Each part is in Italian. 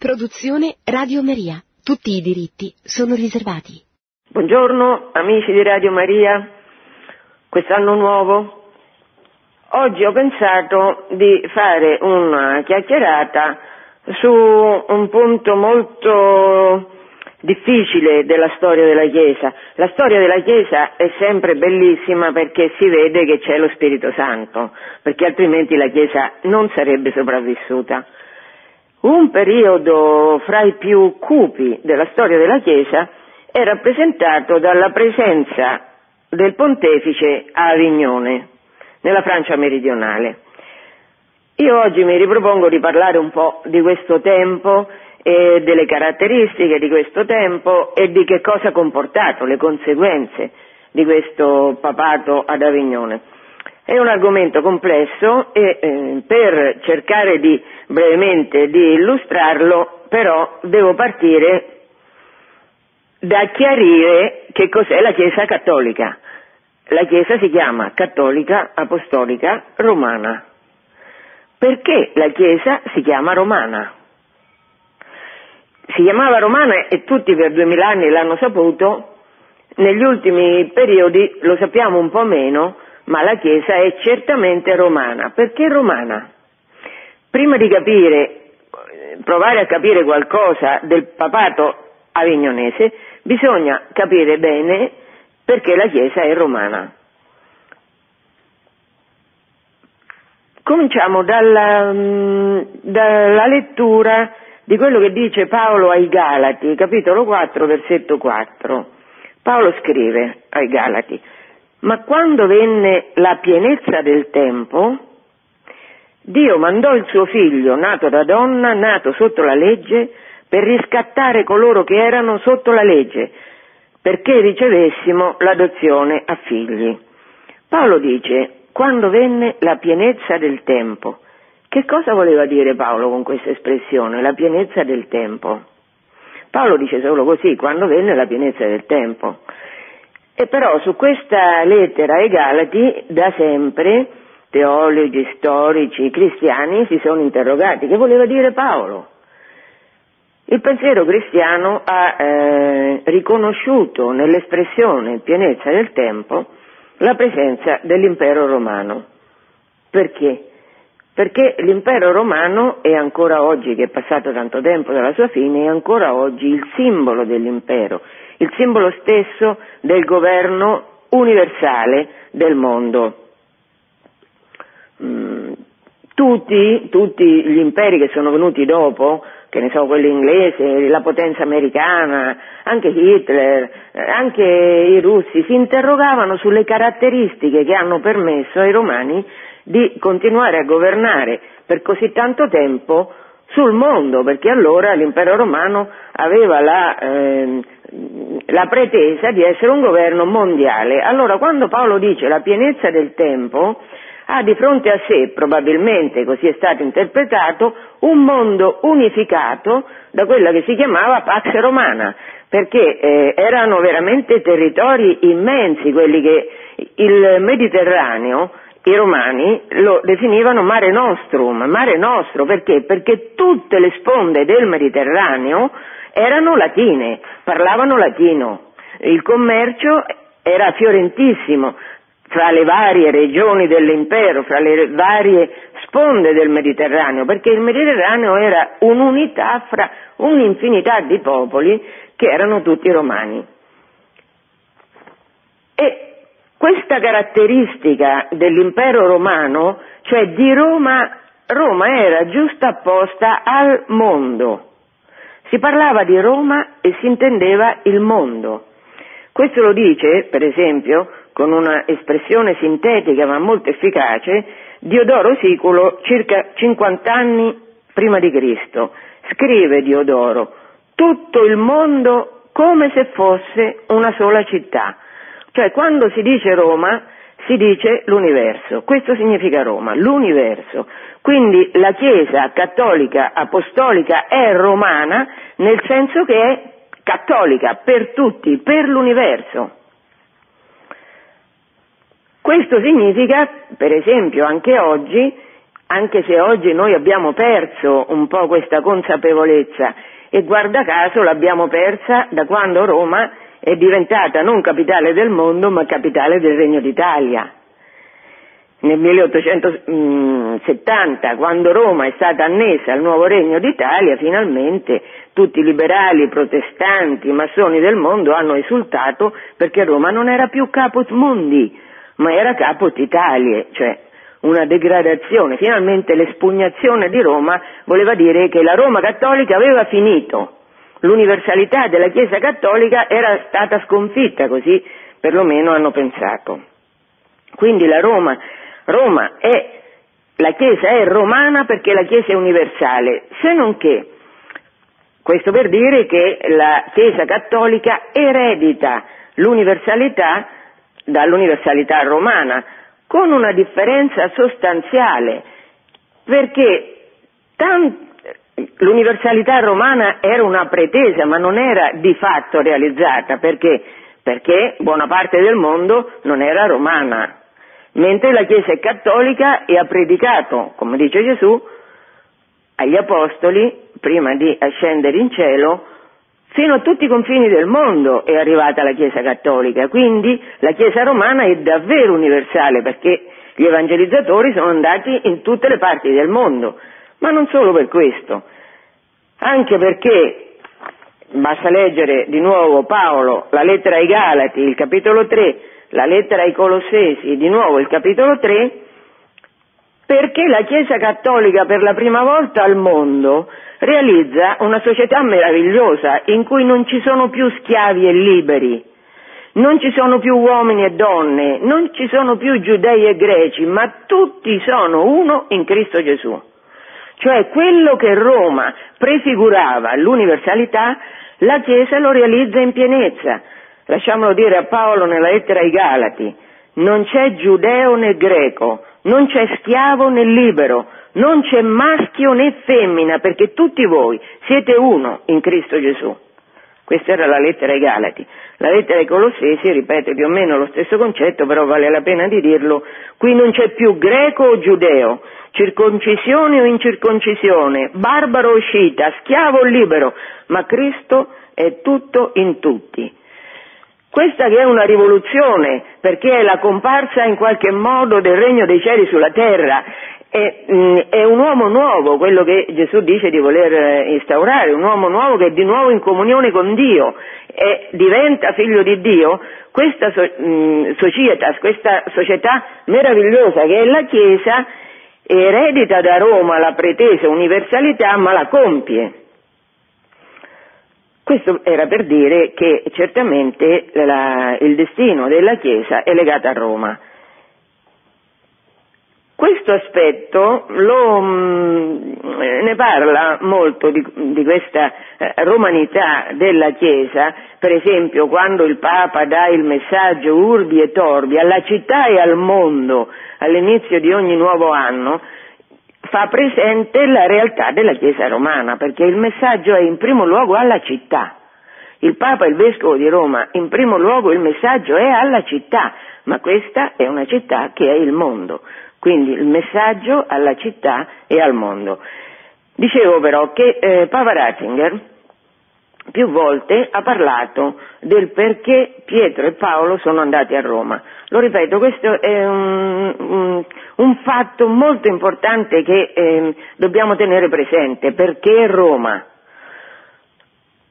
Produzione Radio Maria. Tutti i diritti sono riservati. Buongiorno amici di Radio Maria, quest'anno nuovo. Oggi ho pensato di fare una chiacchierata su un punto molto difficile della storia della Chiesa. La storia della Chiesa è sempre bellissima perché si vede che c'è lo Spirito Santo, perché altrimenti la Chiesa non sarebbe sopravvissuta. Un periodo fra i più cupi della storia della Chiesa è rappresentato dalla presenza del pontefice a Avignone, nella Francia meridionale. Io oggi mi ripropongo di parlare un po' di questo tempo e delle caratteristiche di questo tempo e di che cosa ha comportato, le conseguenze di questo papato ad Avignone. È un argomento complesso e eh, per cercare di brevemente di illustrarlo però devo partire da chiarire che cos'è la Chiesa cattolica. La Chiesa si chiama cattolica apostolica romana. Perché la Chiesa si chiama romana? Si chiamava romana e tutti per duemila anni l'hanno saputo, negli ultimi periodi lo sappiamo un po' meno, ma la Chiesa è certamente romana. Perché romana? Prima di capire, provare a capire qualcosa del papato avignonese, bisogna capire bene perché la Chiesa è romana. Cominciamo dalla, mm, dalla, lettura di quello che dice Paolo ai Galati, capitolo 4, versetto 4. Paolo scrive ai Galati, ma quando venne la pienezza del tempo, Dio mandò il suo figlio, nato da donna, nato sotto la legge, per riscattare coloro che erano sotto la legge, perché ricevessimo l'adozione a figli. Paolo dice, quando venne la pienezza del tempo. Che cosa voleva dire Paolo con questa espressione, la pienezza del tempo? Paolo dice solo così, quando venne la pienezza del tempo. E però su questa lettera ai Galati da sempre teologi, storici, cristiani si sono interrogati che voleva dire Paolo. Il pensiero cristiano ha eh, riconosciuto nell'espressione pienezza del tempo la presenza dell'impero romano. Perché? Perché l'impero romano è ancora oggi, che è passato tanto tempo dalla sua fine, è ancora oggi il simbolo dell'impero, il simbolo stesso del governo universale del mondo. Tutti, tutti, gli imperi che sono venuti dopo, che ne so, quello inglese, la potenza americana, anche Hitler, eh, anche i russi, si interrogavano sulle caratteristiche che hanno permesso ai romani di continuare a governare per così tanto tempo sul mondo, perché allora l'impero romano aveva la, eh, la, pretesa di essere un governo mondiale. Allora quando Paolo dice la pienezza del tempo, ha di fronte a sé, probabilmente così è stato interpretato, un mondo unificato da quella che si chiamava Pax Romana, perché eh, erano veramente territori immensi quelli che il Mediterraneo i romani lo definivano mare nostrum, mare nostro perché? Perché tutte le sponde del Mediterraneo erano latine, parlavano latino, il commercio era fiorentissimo fra le varie regioni dell'impero, fra le varie sponde del Mediterraneo, perché il Mediterraneo era un'unità fra un'infinità di popoli che erano tutti romani. E questa caratteristica dell'impero romano, cioè di Roma, Roma era giustapposta al mondo. Si parlava di Roma e si intendeva il mondo. Questo lo dice, per esempio, con una espressione sintetica ma molto efficace, Diodoro Siculo circa 50 anni prima di Cristo. Scrive Diodoro, tutto il mondo come se fosse una sola città. Cioè quando si dice Roma si dice l'universo, questo significa Roma, l'universo. Quindi la Chiesa cattolica apostolica è romana nel senso che è cattolica per tutti, per l'universo. Questo significa, per esempio, anche oggi anche se oggi noi abbiamo perso un po' questa consapevolezza e guarda caso l'abbiamo persa da quando Roma è diventata non capitale del mondo ma capitale del Regno d'Italia. Nel 1870, quando Roma è stata annessa al nuovo Regno d'Italia, finalmente tutti i liberali, protestanti, massoni del mondo hanno esultato perché Roma non era più caput mundi, ma era caput Italia, cioè una degradazione. Finalmente l'espugnazione di Roma voleva dire che la Roma cattolica aveva finito, l'universalità della Chiesa cattolica era stata sconfitta, così perlomeno hanno pensato. Quindi la Roma, Roma è, la Chiesa è romana perché la Chiesa è universale, se non che, questo per dire che la Chiesa cattolica eredita l'universalità dall'universalità romana, con una differenza sostanziale, perché tant- l'universalità romana era una pretesa, ma non era di fatto realizzata, perché? Perché buona parte del mondo non era romana, mentre la Chiesa è cattolica e ha predicato, come dice Gesù, agli Apostoli, prima di ascendere in cielo, Fino a tutti i confini del mondo è arrivata la Chiesa cattolica, quindi la Chiesa romana è davvero universale perché gli evangelizzatori sono andati in tutte le parti del mondo, ma non solo per questo, anche perché basta leggere di nuovo Paolo, la lettera ai Galati, il capitolo 3, la lettera ai Colossesi, di nuovo il capitolo 3, perché la Chiesa cattolica per la prima volta al mondo realizza una società meravigliosa in cui non ci sono più schiavi e liberi, non ci sono più uomini e donne, non ci sono più giudei e greci, ma tutti sono uno in Cristo Gesù. Cioè quello che Roma prefigurava l'universalità, la Chiesa lo realizza in pienezza. Lasciamolo dire a Paolo nella lettera ai Galati, non c'è giudeo né greco, non c'è schiavo né libero, non c'è maschio né femmina, perché tutti voi siete uno in Cristo Gesù. Questa era la lettera ai Galati. La lettera ai Colossesi ripete più o meno lo stesso concetto, però vale la pena di dirlo. Qui non c'è più greco o giudeo, circoncisione o incirconcisione, barbaro o scita, schiavo o libero, ma Cristo è tutto in tutti. Questa che è una rivoluzione, perché è la comparsa in qualche modo del regno dei cieli sulla terra, mh, mm, è, un uomo nuovo, quello che Gesù dice di voler eh, instaurare, un uomo nuovo che è di nuovo in comunione con Dio e diventa figlio di Dio, questa so, mh, mm, societas, questa società meravigliosa che è la Chiesa, eredita da Roma la pretesa universalità ma la compie. Questo era per dire che certamente la, il destino della Chiesa è legato a Roma. Questo aspetto lo, mm, ne parla molto di, di questa eh, romanità della Chiesa, per esempio quando il Papa dà il messaggio urbi e torbi alla città e al mondo all'inizio di ogni nuovo anno, fa presente la realtà della Chiesa romana, perché il messaggio è in primo luogo alla città. Il Papa e il Vescovo di Roma, in primo luogo il messaggio è alla città, ma questa è una città che è il mondo, quindi il messaggio alla città e al mondo. Dicevo però che eh, Papa Ratzinger più volte ha parlato del perché Pietro e Paolo sono andati a Roma. Lo ripeto, questo è un, un, fatto molto importante che eh, dobbiamo tenere presente, perché Roma?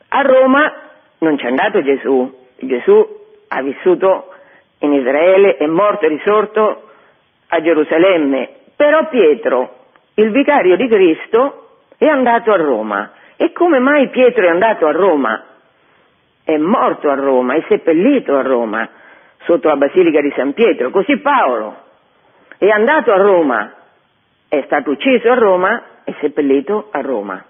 A Roma non c'è andato Gesù, Gesù ha vissuto in Israele, è morto e risorto a Gerusalemme, però Pietro, il vicario di Cristo, è andato a Roma. E come mai Pietro è andato a Roma? È morto a Roma, è seppellito a Roma sotto la Basilica di San Pietro, così Paolo è andato a Roma, è stato ucciso a Roma e seppellito a Roma.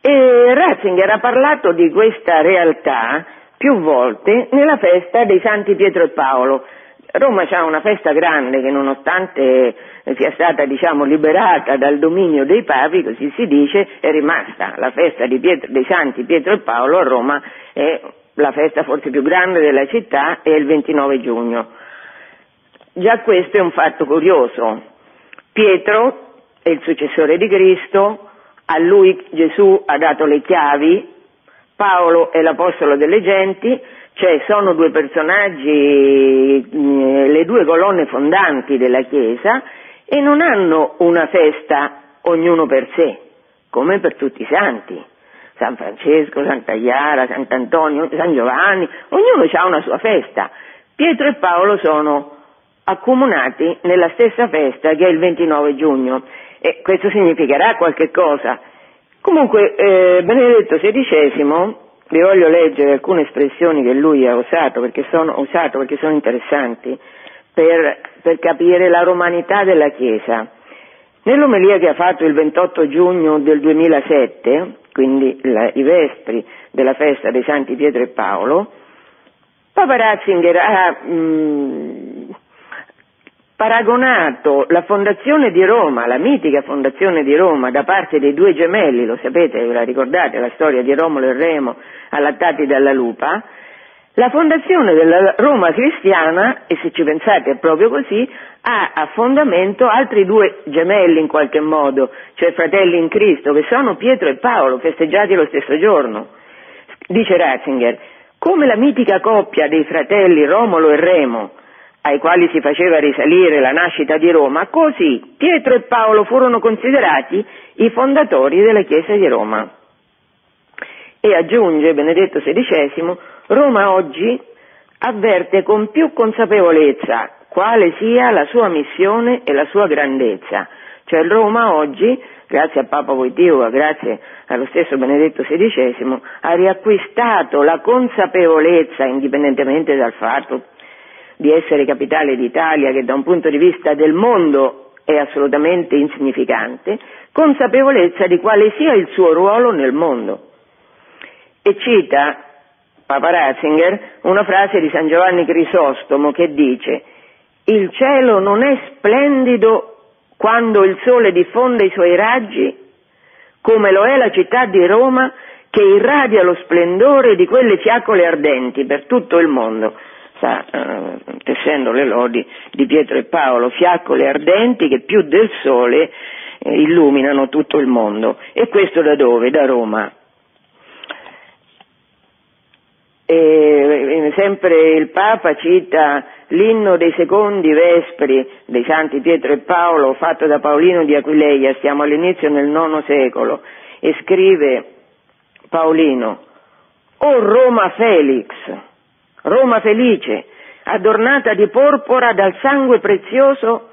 E Ratzinger ha parlato di questa realtà più volte nella festa dei Santi Pietro e Paolo. Roma ha una festa grande che nonostante sia stata diciamo, liberata dal dominio dei papi, così si dice, è rimasta. La festa Pietro, dei Santi Pietro e Paolo a Roma è la festa forse più grande della città è il 29 giugno. Già questo è un fatto curioso, Pietro è il successore di Cristo, a lui Gesù ha dato le chiavi, Paolo è l'apostolo delle genti, cioè sono due personaggi, le due colonne fondanti della Chiesa e non hanno una festa ognuno per sé, come per tutti i santi. San Francesco, Santa Chiara, Sant'Antonio, San Giovanni, ognuno ha una sua festa. Pietro e Paolo sono accomunati nella stessa festa che è il 29 giugno e questo significherà qualche cosa. Comunque eh, Benedetto XVI, vi voglio leggere alcune espressioni che lui ha usato perché sono, usato perché sono interessanti per, per capire la romanità della Chiesa. Nell'omelia che ha fatto il 28 giugno del 2007, quindi la, i vespri della festa dei Santi Pietro e Paolo, Papa Ratzinger ha mh, mm, paragonato la fondazione di Roma, la mitica fondazione di Roma da parte dei due gemelli, lo sapete, ve la ricordate, la storia di Romolo e Remo allattati dalla lupa, la fondazione della Roma cristiana, e se ci pensate è proprio così, ha a fondamento altri due gemelli in qualche modo, cioè fratelli in Cristo, che sono Pietro e Paolo, festeggiati lo stesso giorno. Dice Ratzinger, come la mitica coppia dei fratelli Romolo e Remo, ai quali si faceva risalire la nascita di Roma, così Pietro e Paolo furono considerati i fondatori della Chiesa di Roma. E aggiunge Benedetto XVI, Roma oggi avverte con più consapevolezza quale sia la sua missione e la sua grandezza. Cioè Roma oggi, grazie a Papa Wojtyła, grazie allo stesso Benedetto XVI, ha riacquistato la consapevolezza, indipendentemente dal fatto di essere capitale d'Italia, che da un punto di vista del mondo è assolutamente insignificante, consapevolezza di quale sia il suo ruolo nel mondo. E cita Papa Ratzinger, una frase di San Giovanni Crisostomo che dice il cielo non è splendido quando il sole diffonde i suoi raggi, come lo è la città di Roma che irradia lo splendore di quelle fiaccole ardenti per tutto il mondo. Sta eh, tessendo le lodi di Pietro e Paolo, fiaccole ardenti che più del sole eh, illuminano tutto il mondo. E questo da dove? Da Roma. E sempre il Papa cita l'inno dei secondi vespri dei Santi Pietro e Paolo fatto da Paolino di Aquileia, stiamo all'inizio del IX secolo, e scrive Paolino, O Roma Felix, Roma felice, adornata di porpora dal sangue prezioso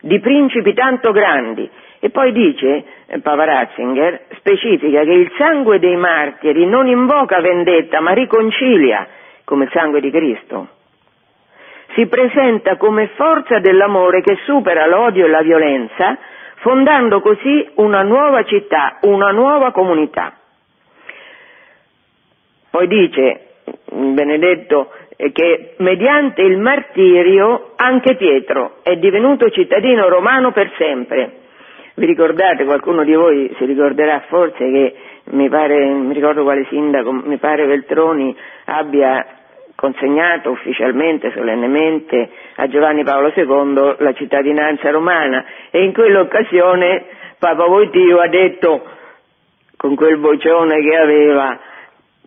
di principi tanto grandi, e poi dice, eh, Papa Ratzinger, specifica che il sangue dei martiri non invoca vendetta, ma riconcilia, come il sangue di Cristo. Si presenta come forza dell'amore che supera l'odio e la violenza, fondando così una nuova città, una nuova comunità. Poi dice Benedetto eh, che mediante il martirio anche Pietro è divenuto cittadino romano per sempre. Vi ricordate, qualcuno di voi si ricorderà forse che mi pare, mi ricordo quale sindaco, mi pare Veltroni abbia consegnato ufficialmente, solennemente a Giovanni Paolo II la cittadinanza romana. E in quell'occasione Papa Voitio ha detto con quel vocione che aveva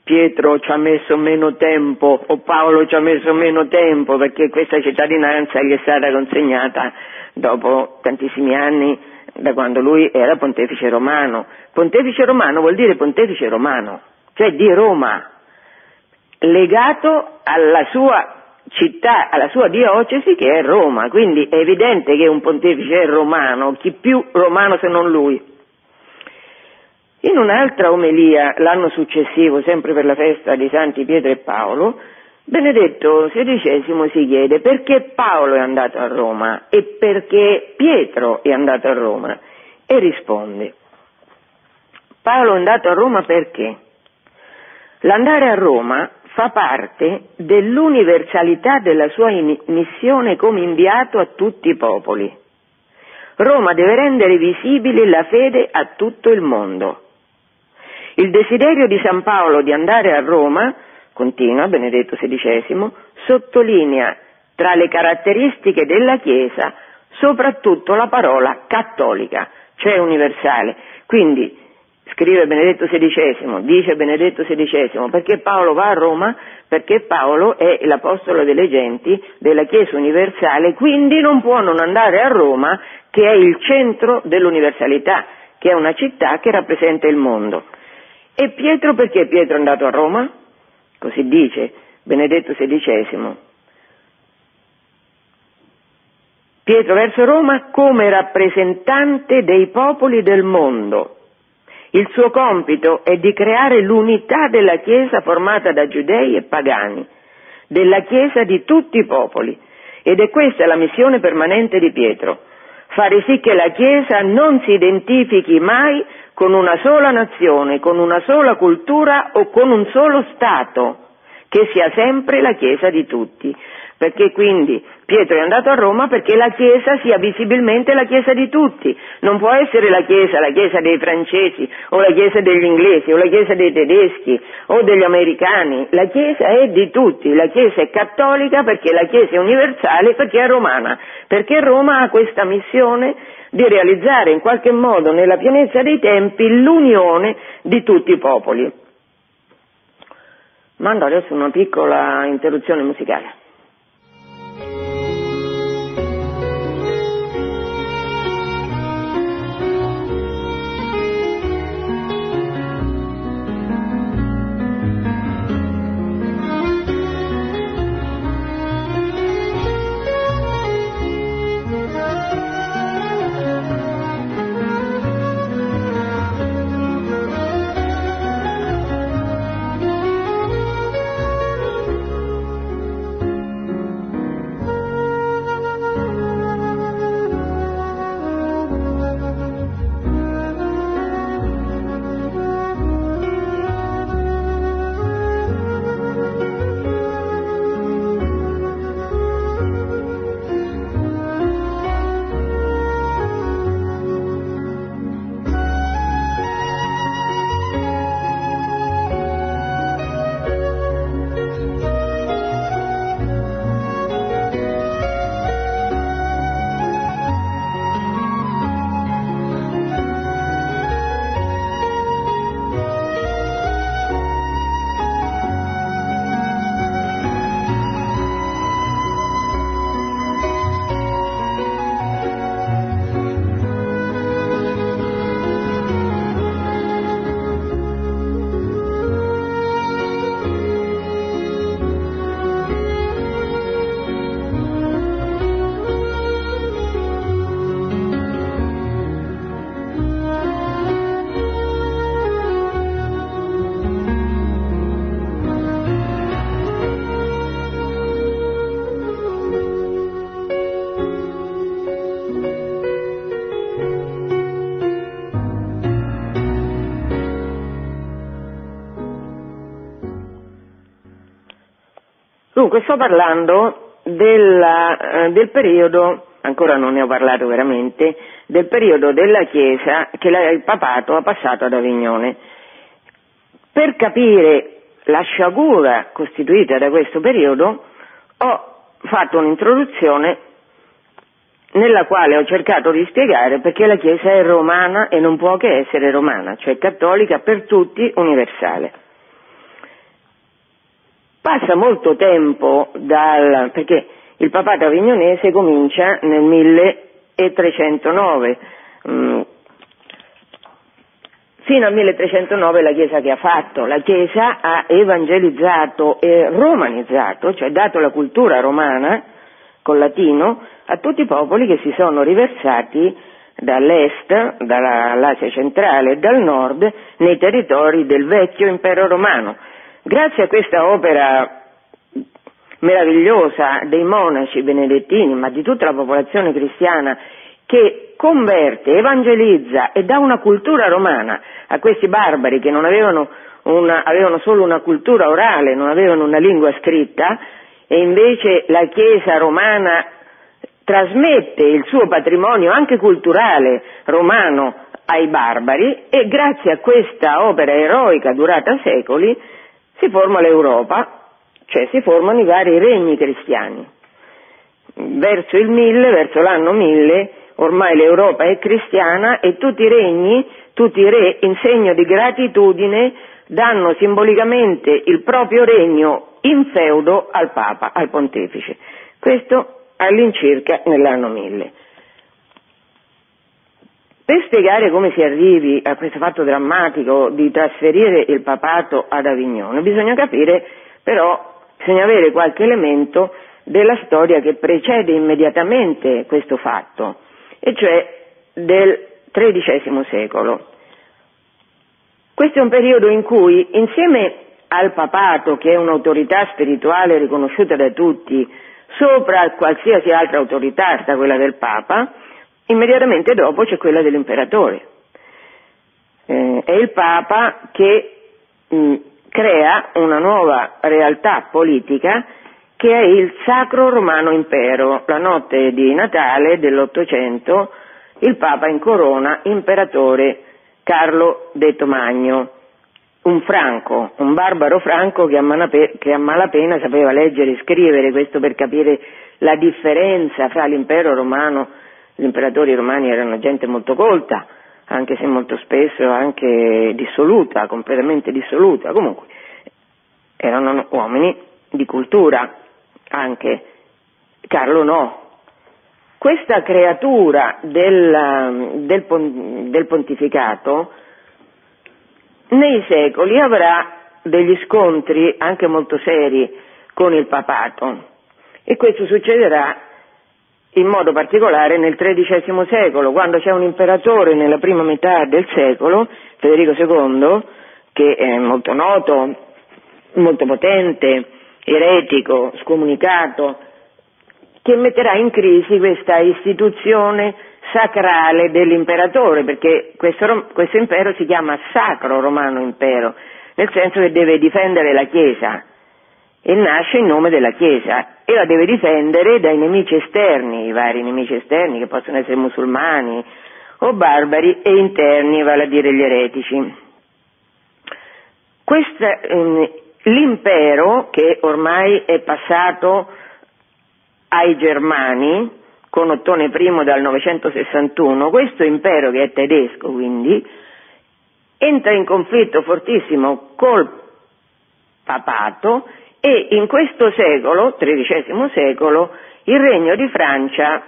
Pietro ci ha messo meno tempo o Paolo ci ha messo meno tempo perché questa cittadinanza gli è stata consegnata dopo tantissimi anni da quando lui era pontefice romano. Pontefice romano vuol dire pontefice romano, cioè di Roma, legato alla sua città, alla sua diocesi che è Roma, quindi è evidente che un pontefice è romano, chi più romano se non lui. In un'altra omelia l'anno successivo, sempre per la festa di Santi Pietro e Paolo, Benedetto XVI si chiede perché Paolo è andato a Roma e perché Pietro è andato a Roma e risponde Paolo è andato a Roma perché? L'andare a Roma fa parte dell'universalità della sua missione come inviato a tutti i popoli. Roma deve rendere visibile la fede a tutto il mondo. Il desiderio di San Paolo di andare a Roma continua Benedetto XVI, sottolinea tra le caratteristiche della Chiesa soprattutto la parola cattolica, cioè universale. Quindi scrive Benedetto XVI, dice Benedetto XVI, perché Paolo va a Roma? Perché Paolo è l'apostolo delle genti della Chiesa universale, quindi non può non andare a Roma, che è il centro dell'universalità, che è una città che rappresenta il mondo. E Pietro perché Pietro è andato a Roma? Così dice Benedetto XVI. Pietro verso Roma come rappresentante dei popoli del mondo. Il suo compito è di creare l'unità della Chiesa formata da giudei e pagani, della Chiesa di tutti i popoli. Ed è questa la missione permanente di Pietro, fare sì che la Chiesa non si identifichi mai con una sola nazione, con una sola cultura o con un solo Stato, che sia sempre la Chiesa di tutti. Perché quindi Pietro è andato a Roma perché la Chiesa sia visibilmente la Chiesa di tutti, non può essere la Chiesa la Chiesa dei francesi o la Chiesa degli inglesi o la Chiesa dei tedeschi o degli americani, la Chiesa è di tutti, la Chiesa è cattolica perché la Chiesa è universale perché è romana, perché Roma ha questa missione di realizzare in qualche modo nella pienezza dei tempi l'unione di tutti i popoli. Mando adesso una piccola interruzione musicale. Dunque, sto parlando della, eh, del periodo, ancora non ne ho parlato veramente, del periodo della Chiesa che la, il papato ha passato ad Avignone. Per capire la sciagura costituita da questo periodo ho fatto un'introduzione nella quale ho cercato di spiegare perché la Chiesa è romana e non può che essere romana, cioè cattolica per tutti, universale. Passa molto tempo dal, perché il papato avignonese comincia nel 1309, mm, fino al 1309 la Chiesa che ha fatto? La Chiesa ha evangelizzato e romanizzato, cioè dato la cultura romana col latino a tutti i popoli che si sono riversati dall'est, dall'Asia centrale e dal nord nei territori del vecchio impero romano. Grazie a questa opera meravigliosa dei monaci benedettini, ma di tutta la popolazione cristiana, che converte, evangelizza e dà una cultura romana a questi barbari che avevano, una, avevano solo una cultura orale, non avevano una lingua scritta, e invece la Chiesa romana trasmette il suo patrimonio anche culturale romano ai barbari e grazie a questa opera eroica durata secoli si forma l'Europa, cioè si formano i vari regni cristiani. verso il 1000, verso l'anno 1000, ormai l'Europa è cristiana e tutti i regni, tutti i re in segno di gratitudine danno simbolicamente il proprio regno in feudo al Papa, al Pontefice. Questo all'incirca nell'anno 1000. Per spiegare come si arrivi a questo fatto drammatico di trasferire il papato ad Avignone, bisogna capire però, bisogna avere qualche elemento della storia che precede immediatamente questo fatto, e cioè del XIII secolo. Questo è un periodo in cui, insieme al papato, che è un'autorità spirituale riconosciuta da tutti, sopra qualsiasi altra autorità sta quella del Papa, immediatamente dopo c'è quella dell'imperatore. Eh, è il Papa che mh, crea una nuova realtà politica che è il Sacro Romano Impero. La notte di Natale dell'Ottocento il Papa incorona imperatore Carlo detto Magno, un franco, un barbaro franco che a, malapena, che a malapena sapeva leggere e scrivere, questo per capire la differenza fra l'impero romano gli imperatori romani erano gente molto colta, anche se molto spesso anche dissoluta, completamente dissoluta, comunque erano uomini di cultura anche. Carlo no. Questa creatura del, del, del pontificato nei secoli avrà degli scontri anche molto seri con il papato e questo succederà in modo particolare nel XIII secolo, quando c'è un imperatore nella prima metà del secolo, Federico II, che è molto noto, molto potente, eretico, scomunicato, che metterà in crisi questa istituzione sacrale dell'imperatore, perché questo, questo impero si chiama Sacro Romano Impero, nel senso che deve difendere la Chiesa e nasce in nome della Chiesa e la deve difendere dai nemici esterni, i vari nemici esterni che possono essere musulmani o barbari e interni, vale a dire gli eretici. Questa, ehm, l'impero che ormai è passato ai germani con Ottone I dal 961, questo impero che è tedesco quindi, entra in conflitto fortissimo col papato e in questo secolo, XIII secolo, il regno di Francia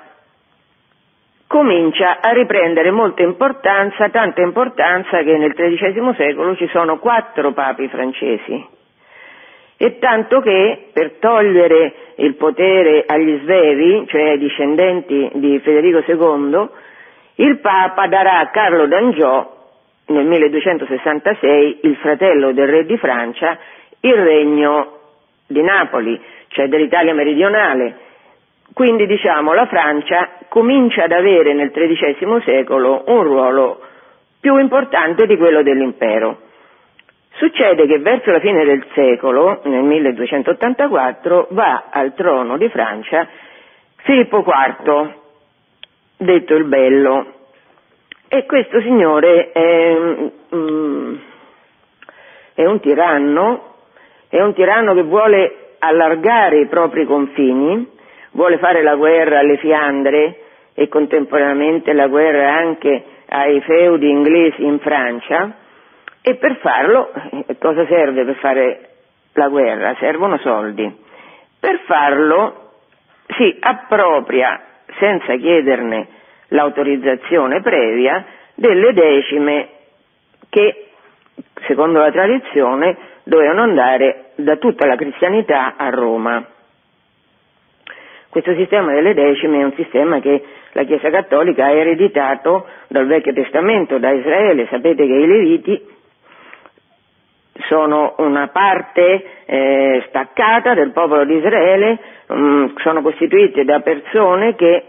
comincia a riprendere molta importanza, tanta importanza che nel XIII secolo ci sono quattro papi francesi. E tanto che per togliere il potere agli svevi, cioè ai discendenti di Federico II, il Papa darà a Carlo d'Angiò nel 1266, il fratello del re di Francia, il regno di Napoli, cioè dell'Italia meridionale. Quindi diciamo la Francia comincia ad avere nel XIII secolo un ruolo più importante di quello dell'impero. Succede che verso la fine del secolo, nel 1284, va al trono di Francia Filippo IV, detto il Bello, e questo signore è, mm, è un tiranno è un tiranno che vuole allargare i propri confini, vuole fare la guerra alle Fiandre e contemporaneamente la guerra anche ai feudi inglesi in Francia e per farlo eh, cosa serve per fare la guerra? Servono soldi. Per farlo si appropria, senza chiederne l'autorizzazione previa, delle decime che, secondo la tradizione, dovevano andare da tutta la cristianità a Roma. Questo sistema delle decime è un sistema che la Chiesa Cattolica ha ereditato dal Vecchio Testamento, da Israele. Sapete che i Leviti sono una parte eh, staccata del popolo di Israele, um, sono costituiti da persone che,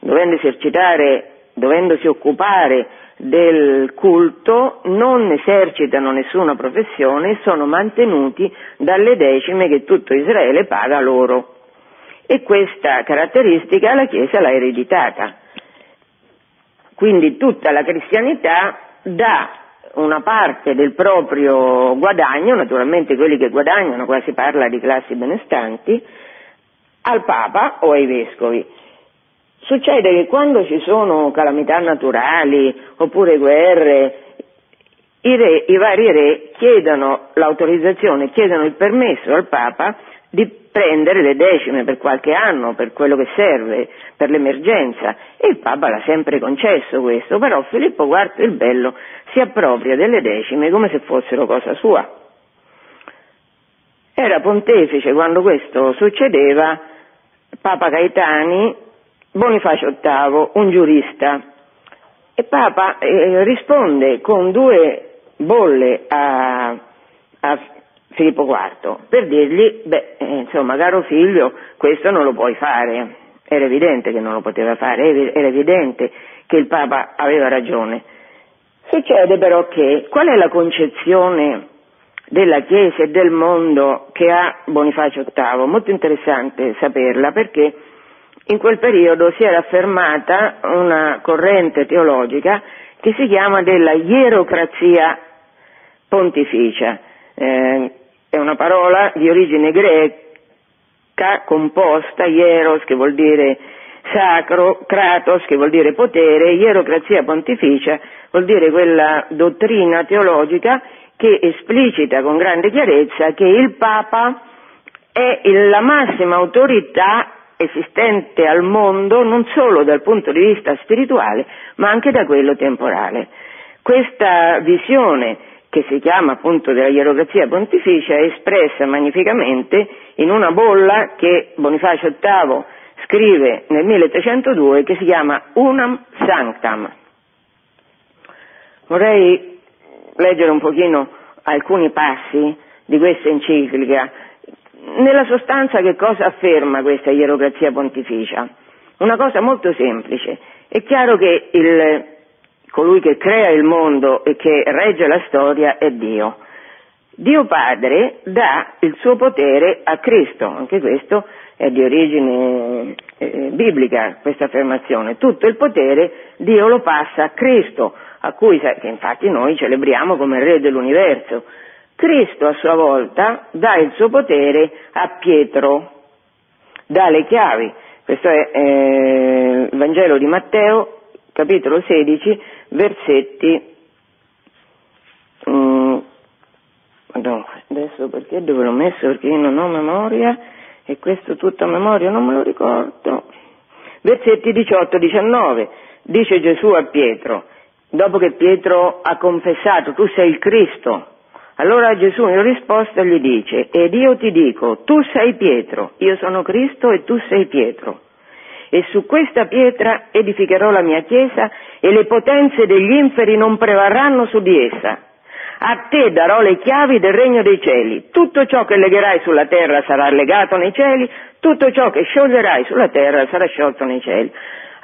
dovendo esercitare, dovendosi occupare del culto non esercitano nessuna professione e sono mantenuti dalle decime che tutto Israele paga loro. E questa caratteristica la Chiesa l'ha ereditata. Quindi tutta la cristianità dà una parte del proprio guadagno, naturalmente quelli che guadagnano, qua si parla di classi benestanti, al Papa o ai Vescovi. Succede che quando ci sono calamità naturali oppure guerre, i, re, i vari re chiedono l'autorizzazione, chiedono il permesso al Papa di prendere le decime per qualche anno, per quello che serve, per l'emergenza. E il Papa l'ha sempre concesso questo, però Filippo IV il Bello si appropria delle decime come se fossero cosa sua. Era pontefice quando questo succedeva Papa Gaetani, Bonifacio VIII, un giurista. E Papa eh, risponde con due bolle a, a Filippo IV per dirgli, beh, eh, insomma, caro figlio, questo non lo puoi fare. Era evidente che non lo poteva fare, era evidente che il Papa aveva ragione. Succede però che qual è la concezione della Chiesa e del mondo che ha Bonifacio VIII? Molto interessante saperla perché in quel periodo si era affermata una corrente teologica che si chiama della ierocrazia pontificia. Eh, è una parola di origine greca composta, hieros che vuol dire sacro, kratos che vuol dire potere, ierocrazia pontificia vuol dire quella dottrina teologica che esplicita con grande chiarezza che il Papa è la massima autorità esistente al mondo non solo dal punto di vista spirituale ma anche da quello temporale. Questa visione che si chiama appunto della ierocrazia pontificia, è espressa magnificamente in una bolla che Bonifacio VIII scrive nel 1302 che si chiama Unam Sanctam. Vorrei leggere un pochino alcuni passi di questa enciclica. Nella sostanza che cosa afferma questa ierocrazia pontificia? Una cosa molto semplice. È chiaro che il colui che crea il mondo e che regge la storia è Dio. Dio Padre dà il suo potere a Cristo, anche questo è di origine eh, biblica questa affermazione, tutto il potere Dio lo passa a Cristo, a cui che infatti noi celebriamo come Re dell'universo. Cristo a sua volta dà il suo potere a Pietro, dà le chiavi. Questo è eh, il Vangelo di Matteo, capitolo 16, versetti. Mm, adesso perché dove l'ho messo? Perché io non ho memoria e questo tutto a memoria non me lo ricordo. Versetti 18-19, dice Gesù a Pietro, dopo che Pietro ha confessato tu sei il Cristo, allora Gesù in risposta gli dice, ed io ti dico, tu sei Pietro, io sono Cristo e tu sei Pietro e su questa pietra edificherò la mia chiesa e le potenze degli inferi non prevarranno su di essa. A te darò le chiavi del regno dei cieli. Tutto ciò che legherai sulla terra sarà legato nei cieli, tutto ciò che scioglierai sulla terra sarà sciolto nei cieli.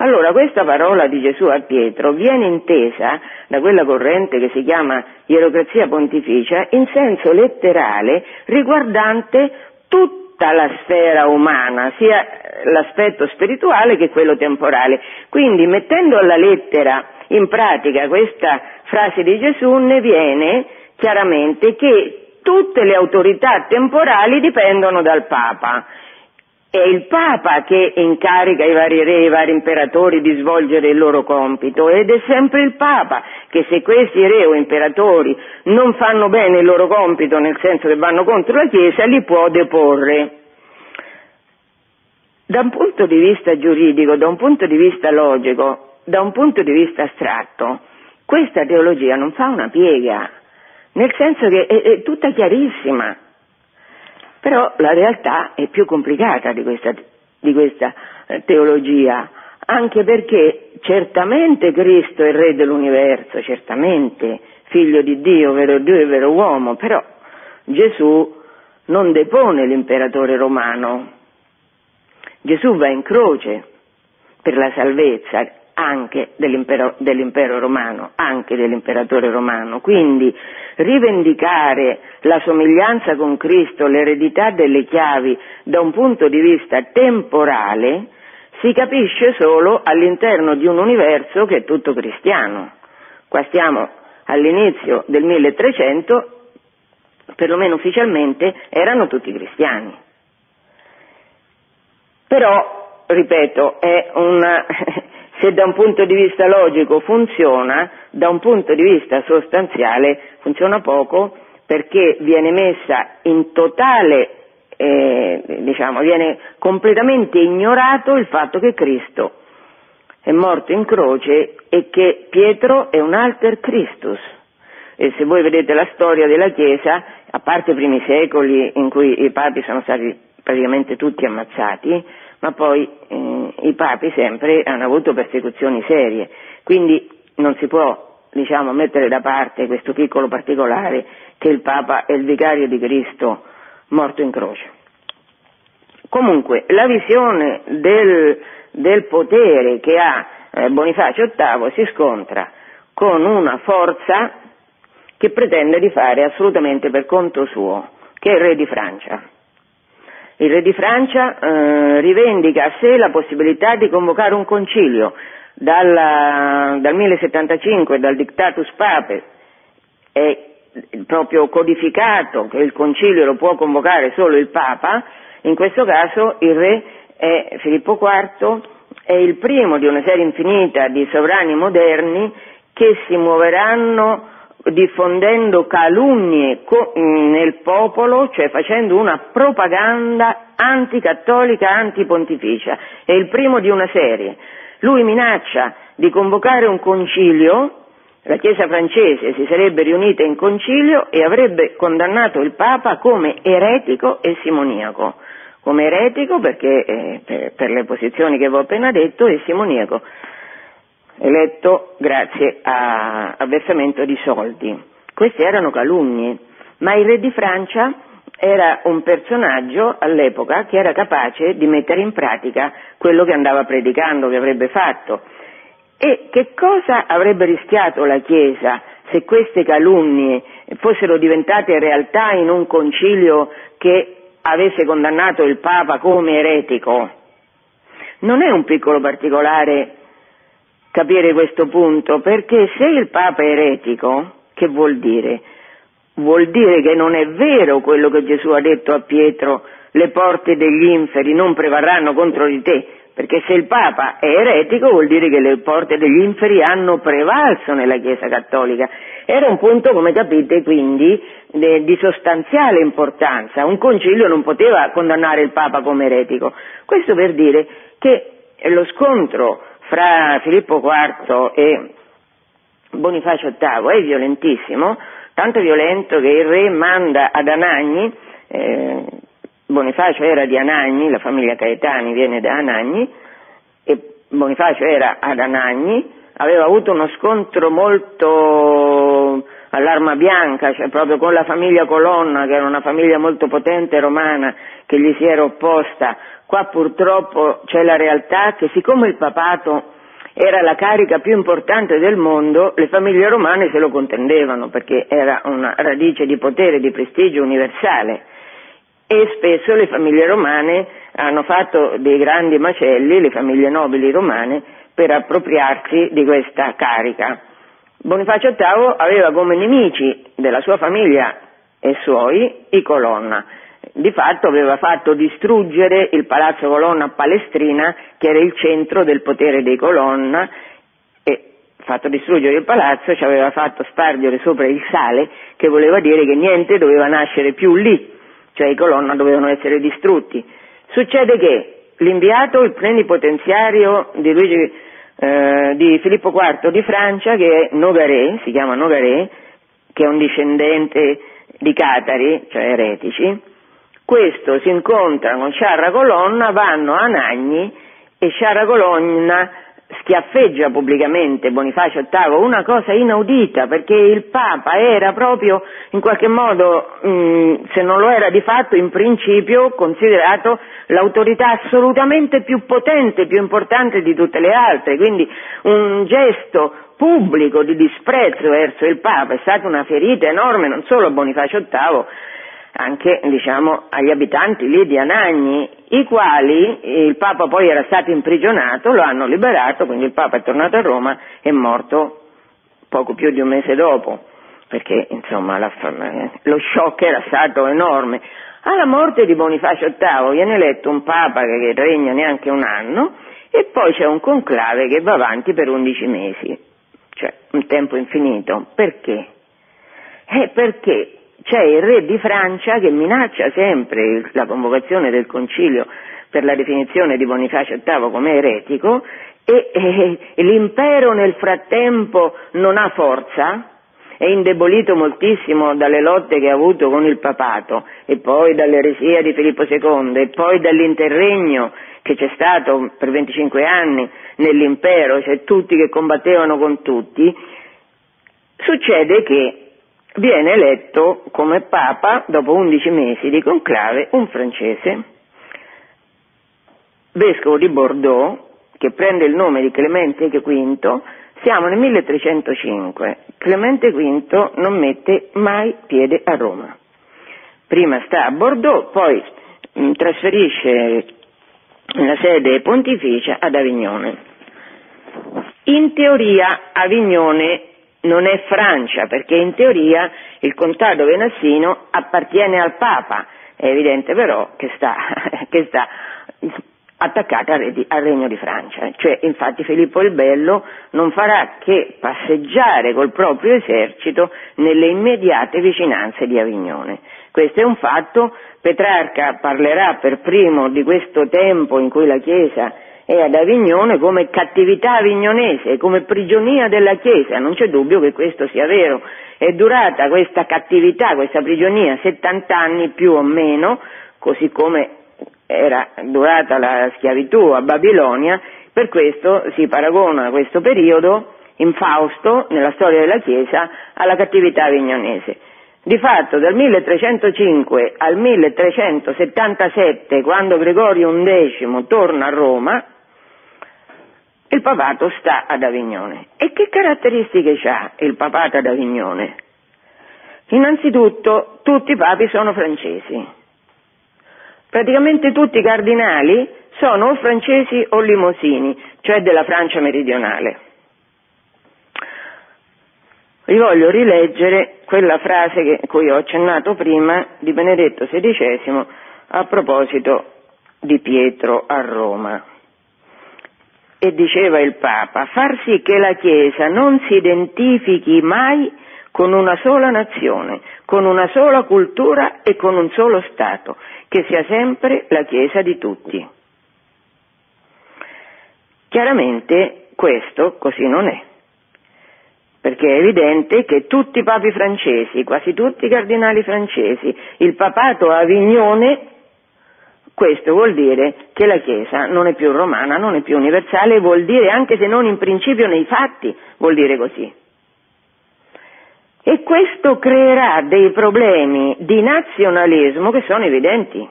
Allora questa parola di Gesù a Pietro viene intesa da quella corrente che si chiama ierocrazia pontificia in senso letterale riguardante tutta la sfera umana, sia l'aspetto spirituale che quello temporale. Quindi mettendo alla lettera in pratica questa frase di Gesù ne viene chiaramente che tutte le autorità temporali dipendono dal Papa è il Papa che incarica i vari re, i vari imperatori di svolgere il loro compito ed è sempre il Papa che se questi re o imperatori non fanno bene il loro compito, nel senso che vanno contro la Chiesa, li può deporre. Da un punto di vista giuridico, da un punto di vista logico, da un punto di vista astratto, questa teologia non fa una piega, nel senso che è, è tutta chiarissima. Però la realtà è più complicata di questa, di questa eh, teologia, anche perché certamente Cristo è il Re dell'universo, certamente figlio di Dio, vero Dio e vero uomo, però Gesù non depone l'imperatore romano. Gesù va in croce per la salvezza anche dell'impero, dell'impero romano, anche dell'imperatore romano. Quindi rivendicare la somiglianza con Cristo, l'eredità delle chiavi da un punto di vista temporale, si capisce solo all'interno di un universo che è tutto cristiano. Qua stiamo all'inizio del 1300, perlomeno ufficialmente, erano tutti cristiani. Però, ripeto, una, se da un punto di vista logico funziona, da un punto di vista sostanziale funziona poco perché viene messa in totale, eh, diciamo, viene completamente ignorato il fatto che Cristo è morto in croce e che Pietro è un alter Christus. E se voi vedete la storia della Chiesa, a parte i primi secoli in cui i papi sono stati praticamente tutti ammazzati, ma poi eh, i papi sempre hanno avuto persecuzioni serie, quindi non si può diciamo, mettere da parte questo piccolo particolare che il Papa è il vicario di Cristo morto in croce. Comunque, la visione del, del potere che ha eh, Bonifacio VIII si scontra con una forza che pretende di fare assolutamente per conto suo, che è il re di Francia. Il re di Francia eh, rivendica a sé la possibilità di convocare un concilio. Dalla, dal 1075, dal Dictatus Pape, è proprio codificato che il concilio lo può convocare solo il Papa, in questo caso il re è Filippo IV, è il primo di una serie infinita di sovrani moderni che si muoveranno diffondendo calunnie nel popolo, cioè facendo una propaganda anticattolica, antipontificia. È il primo di una serie. Lui minaccia di convocare un concilio, la Chiesa francese si sarebbe riunita in concilio e avrebbe condannato il Papa come eretico e simoniaco. Come eretico perché eh, per, per, le posizioni che vi ho appena detto e simoniaco, eletto grazie a, a versamento di soldi. Queste erano calunnie, ma il re di Francia era un personaggio all'epoca che era capace di mettere in pratica quello che andava predicando, che avrebbe fatto. E che cosa avrebbe rischiato la Chiesa se queste calunnie fossero diventate realtà in un concilio che avesse condannato il Papa come eretico? Non è un piccolo particolare capire questo punto, perché se il Papa è eretico, che vuol dire? vuol dire che non è vero quello che Gesù ha detto a Pietro, le porte degli inferi non prevarranno contro di te, perché se il Papa è eretico vuol dire che le porte degli inferi hanno prevalso nella Chiesa Cattolica. Era un punto, come capite, quindi di sostanziale importanza. Un concilio non poteva condannare il Papa come eretico. Questo per dire che lo scontro fra Filippo IV e Bonifacio VIII è violentissimo, tanto violento che il re manda ad Anagni, eh, Bonifacio era di Anagni, la famiglia Caetani viene da Anagni, e Bonifacio era ad Anagni, aveva avuto uno scontro molto all'arma bianca, cioè proprio con la famiglia Colonna, che era una famiglia molto potente romana, che gli si era opposta. Qua purtroppo c'è la realtà che siccome il papato era la carica più importante del mondo, le famiglie romane se lo contendevano perché era una radice di potere, di prestigio universale e spesso le famiglie romane hanno fatto dei grandi macelli, le famiglie nobili romane, per appropriarsi di questa carica. Bonifacio VIII aveva come nemici della sua famiglia e suoi i Colonna di fatto aveva fatto distruggere il palazzo Colonna Palestrina, che era il centro del potere dei Colonna, e fatto distruggere il palazzo ci aveva fatto spargere sopra il sale, che voleva dire che niente doveva nascere più lì, cioè i Colonna dovevano essere distrutti. Succede che l'inviato, il plenipotenziario di, Luigi, eh, di Filippo IV di Francia, che è Nogaré, si chiama Nogaré, che è un discendente di Catari, cioè eretici, questo si incontra con Sciarra Colonna, vanno a Nagni e Sciarra Colonna schiaffeggia pubblicamente Bonifacio VIII, una cosa inaudita perché il Papa era proprio in qualche modo, mm, se non lo era di fatto, in principio considerato l'autorità assolutamente più potente, più importante di tutte le altre, quindi un gesto pubblico di disprezzo verso il Papa è stata una ferita enorme non solo a Bonifacio VIII, anche diciamo, agli abitanti lì di Anagni, i quali il Papa poi era stato imprigionato, lo hanno liberato, quindi il Papa è tornato a Roma e è morto poco più di un mese dopo. perché insomma la, lo shock era stato enorme. Alla morte di Bonifacio VIII viene eletto un papa che regna neanche un anno e poi c'è un conclave che va avanti per 11 mesi, cioè un tempo infinito. Perché? Eh, perché c'è il re di Francia che minaccia sempre la convocazione del concilio per la definizione di Bonifacio VIII come eretico e, e, e l'impero nel frattempo non ha forza, è indebolito moltissimo dalle lotte che ha avuto con il papato e poi dall'eresia di Filippo II e poi dall'interregno che c'è stato per 25 anni nell'impero, cioè tutti che combattevano con tutti, succede che viene eletto come papa, dopo 11 mesi di conclave, un francese, vescovo di Bordeaux, che prende il nome di Clemente V, siamo nel 1305. Clemente V non mette mai piede a Roma. Prima sta a Bordeaux, poi mh, mm, trasferisce la sede pontificia ad Avignone. In teoria Avignone non è Francia, perché in teoria il contado venassino appartiene al Papa, è evidente però che sta, che sta attaccata al, Regno di Francia. Cioè, infatti Filippo il Bello non farà che passeggiare col proprio esercito nelle immediate vicinanze di Avignone. Questo è un fatto, Petrarca parlerà per primo di questo tempo in cui la Chiesa è ad Avignone come cattività avignonese, come prigionia della Chiesa, non c'è dubbio che questo sia vero. È durata questa cattività, questa prigionia 70 anni più o meno, così come era durata la schiavitù a Babilonia, per questo si paragona questo periodo infausto nella storia della Chiesa alla cattività avignonese. Di fatto dal 1305 al 1377, quando Gregorio XI torna a Roma, il papato sta ad Avignone. E che caratteristiche ha il papato ad Avignone? Innanzitutto tutti i papi sono francesi. Praticamente tutti i cardinali sono o francesi o limosini, cioè della Francia meridionale. Vi voglio rileggere quella frase che, cui ho accennato prima di Benedetto XVI a proposito di Pietro a Roma. E diceva il Papa, far sì che la Chiesa non si identifichi mai con una sola nazione, con una sola cultura e con un solo Stato, che sia sempre la Chiesa di tutti. Chiaramente questo così non è, perché è evidente che tutti i papi francesi, quasi tutti i cardinali francesi, il papato Avignone, questo vuol dire che la Chiesa non è più romana, non è più universale, vuol dire anche se non in principio nei fatti, vuol dire così. E questo creerà dei problemi di nazionalismo che sono evidenti.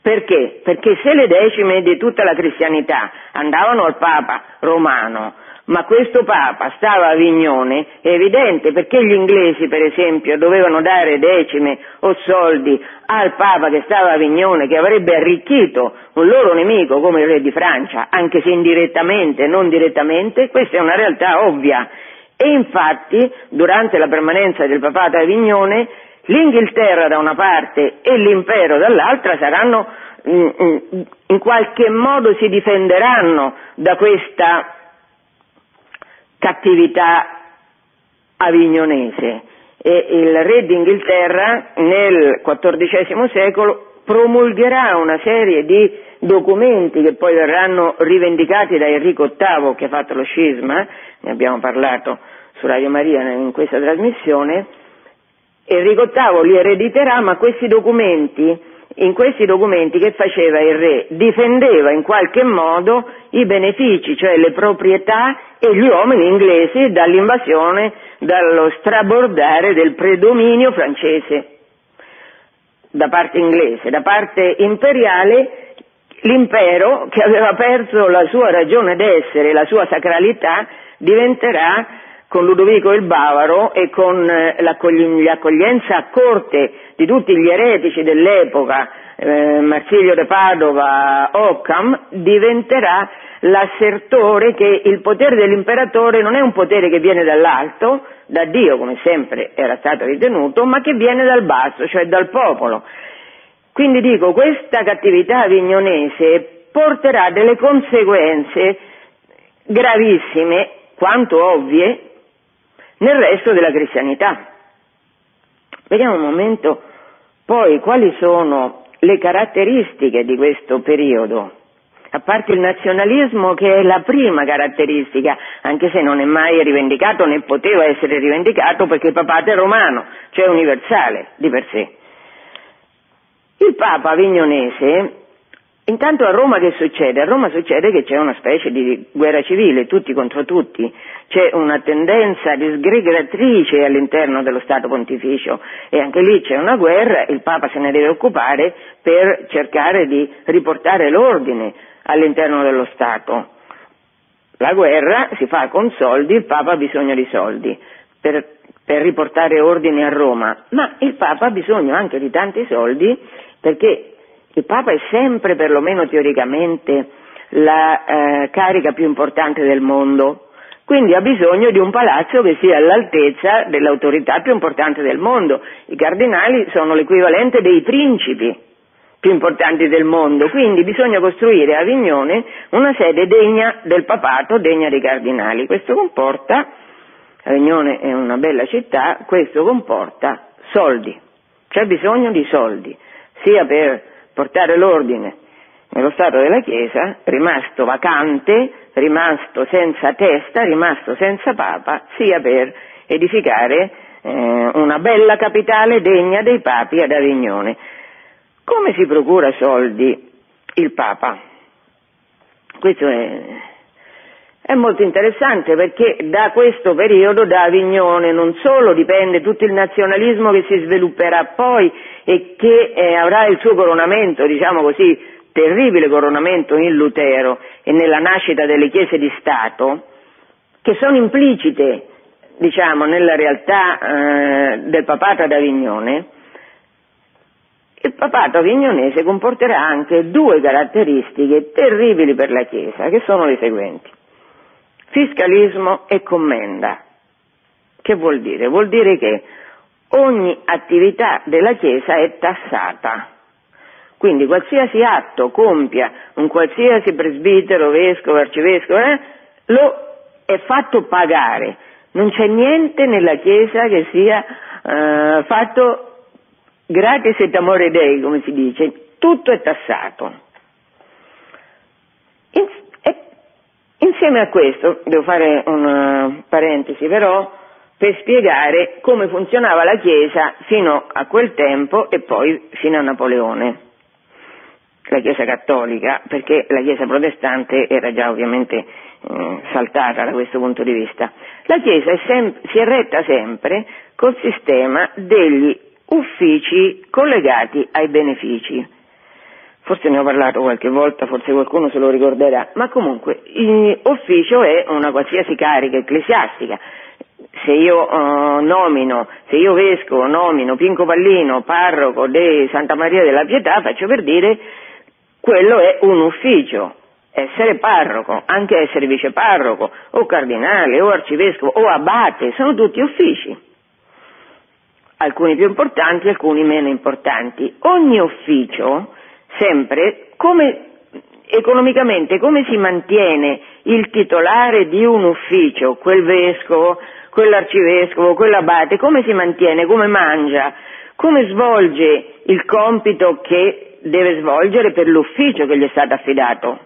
Perché? Perché se le decime di tutta la cristianità andavano al Papa romano, ma questo Papa stava a Avignone, è evidente perché gli inglesi, per esempio, dovevano dare decime o soldi al Papa che stava a Avignone, che avrebbe arricchito un loro nemico come il re di Francia, anche se indirettamente, non direttamente, questa è una realtà ovvia. E infatti, durante la permanenza del papato a Avignone, l'Inghilterra da una parte e l'impero dall'altra saranno, mm, mm, in qualche modo si difenderanno da questa cattività avignonese. E il re d'Inghilterra nel XIV secolo promulgherà una serie di documenti che poi verranno rivendicati da Enrico VIII che ha fatto lo scisma, ne abbiamo parlato su Radio Maria in questa trasmissione, Enrico VIII li erediterà, ma questi documenti, in questi documenti che faceva il re? Difendeva in qualche modo i benefici, cioè le proprietà e gli uomini inglesi dall'invasione, dallo strabordare del predominio francese da parte inglese, da parte imperiale l'impero che aveva perso la sua ragione d'essere, la sua sacralità, diventerà con Ludovico il Bavaro e con eh, l'accoglienza a corte di tutti gli eretici dell'epoca eh, Marsilio de Padova, Occam, diventerà l'assertore che il potere dell'imperatore non è un potere che viene dall'alto, da Dio come sempre era stato ritenuto, ma che viene dal basso, cioè dal popolo. Quindi dico, questa cattività avignonese porterà delle conseguenze gravissime, quanto ovvie, nel resto della cristianità. Vediamo un momento poi quali sono le caratteristiche di questo periodo a parte il nazionalismo che è la prima caratteristica, anche se non è mai rivendicato né poteva essere rivendicato perché il papato è romano, cioè universale di per sé. Il Papa avignonese, intanto a Roma che succede? A Roma succede che c'è una specie di guerra civile, tutti contro tutti, c'è una tendenza disgregatrice all'interno dello Stato pontificio e anche lì c'è una guerra, il Papa se ne deve occupare per cercare di riportare l'ordine all'interno dello Stato. La guerra si fa con soldi, il Papa ha bisogno di soldi per, per riportare ordine a Roma, ma il Papa ha bisogno anche di tanti soldi perché il Papa è sempre, perlomeno teoricamente, la eh, carica più importante del mondo, quindi ha bisogno di un palazzo che sia all'altezza dell'autorità più importante del mondo. I cardinali sono l'equivalente dei principi più importanti del mondo, quindi bisogna costruire a Avignone una sede degna del papato, degna dei cardinali. Questo comporta, Avignone è una bella città, questo comporta soldi, c'è bisogno di soldi, sia per portare l'ordine nello Stato della Chiesa, rimasto vacante, rimasto senza testa, rimasto senza papa, sia per edificare eh, una bella capitale degna dei papi ad Avignone. Come si procura soldi il Papa? Questo è, è molto interessante perché da questo periodo, da Avignone, non solo dipende tutto il nazionalismo che si svilupperà poi e che eh, avrà il suo coronamento, diciamo così, terribile coronamento in Lutero e nella nascita delle chiese di Stato, che sono implicite, diciamo, nella realtà eh, del papato ad Avignone, il papato avignonese comporterà anche due caratteristiche terribili per la Chiesa, che sono le seguenti. Fiscalismo e commenda. Che vuol dire? Vuol dire che ogni attività della Chiesa è tassata. Quindi qualsiasi atto compia un qualsiasi presbitero, vescovo, arcivescovo, eh, lo è fatto pagare. Non c'è niente nella Chiesa che sia eh, fatto gratis et amore dei, come si dice, tutto è tassato. In, insieme a questo, devo fare una parentesi però, per spiegare come funzionava la Chiesa fino a quel tempo e poi fino a Napoleone. La Chiesa cattolica, perché la Chiesa protestante era già ovviamente eh, saltata da questo punto di vista. La Chiesa è sem- si è retta sempre col sistema degli uffici collegati ai benefici. Forse ne ho parlato qualche volta, forse qualcuno se lo ricorderà, ma comunque ufficio è una qualsiasi carica ecclesiastica. Se io uh, nomino, se io vescovo nomino Pinco Pallino parroco di Santa Maria della Pietà, faccio per dire quello è un ufficio, essere parroco, anche essere viceparroco, o cardinale, o arcivescovo, o abate, sono tutti uffici alcuni più importanti, alcuni meno importanti. Ogni ufficio, sempre, come, economicamente, come si mantiene il titolare di un ufficio, quel vescovo, quell'arcivescovo, quell'abate, come si mantiene, come mangia, come svolge il compito che deve svolgere per l'ufficio che gli è stato affidato.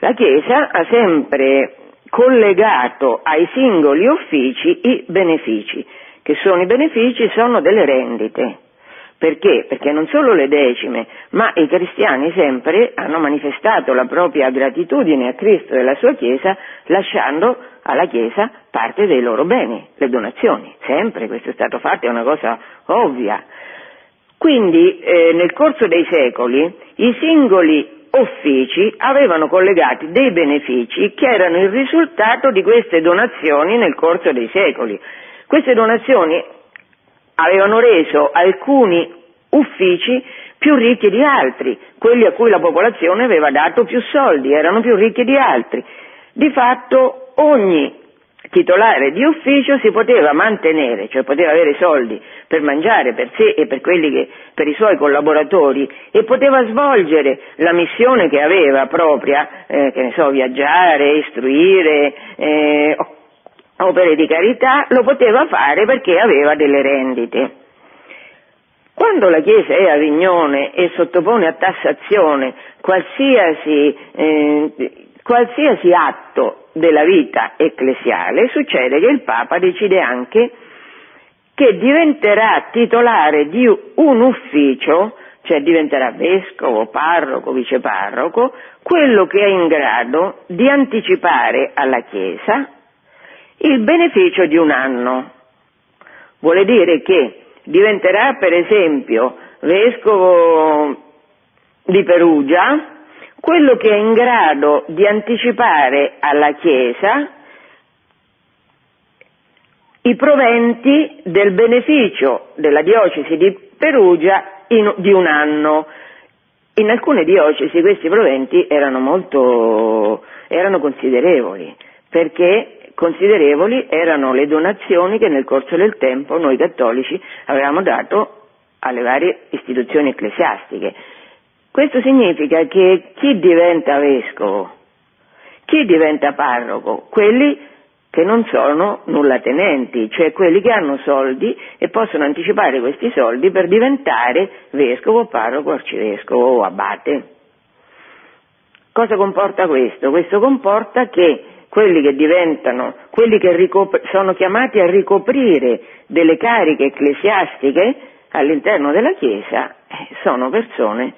La Chiesa ha sempre collegato ai singoli uffici i benefici che sono i benefici, sono delle rendite. Perché? Perché non solo le decime, ma i cristiani sempre hanno manifestato la propria gratitudine a Cristo e alla sua Chiesa lasciando alla Chiesa parte dei loro beni, le donazioni. Sempre questo è stato fatto, è una cosa ovvia. Quindi eh, nel corso dei secoli i singoli uffici avevano collegati dei benefici che erano il risultato di queste donazioni nel corso dei secoli. Queste donazioni avevano reso alcuni uffici più ricchi di altri, quelli a cui la popolazione aveva dato più soldi, erano più ricchi di altri. Di fatto ogni titolare di ufficio si poteva mantenere, cioè poteva avere soldi per mangiare per sé e per, che, per i suoi collaboratori e poteva svolgere la missione che aveva propria, eh, che ne so, viaggiare, istruire, eh, opere di carità, lo poteva fare perché aveva delle rendite. Quando la Chiesa è Avignone e sottopone a tassazione qualsiasi, eh, qualsiasi atto della vita ecclesiale, succede che il Papa decide anche che diventerà titolare di un ufficio, cioè diventerà vescovo, parroco, viceparroco, quello che è in grado di anticipare alla Chiesa il beneficio di un anno. Vuole dire che diventerà per esempio vescovo di Perugia quello che è in grado di anticipare alla Chiesa i proventi del beneficio della diocesi di Perugia in, di un anno. In alcune diocesi questi proventi erano molto erano considerevoli, perché considerevoli erano le donazioni che nel corso del tempo noi cattolici avevamo dato alle varie istituzioni ecclesiastiche. Questo significa che chi diventa vescovo, chi diventa parroco, quelli che non sono nulla tenenti, cioè quelli che hanno soldi e possono anticipare questi soldi per diventare vescovo, parroco, arcivescovo o abate. Cosa comporta questo? Questo comporta che quelli che diventano, quelli che ricop- sono chiamati a ricoprire delle cariche ecclesiastiche all'interno della Chiesa, eh, sono persone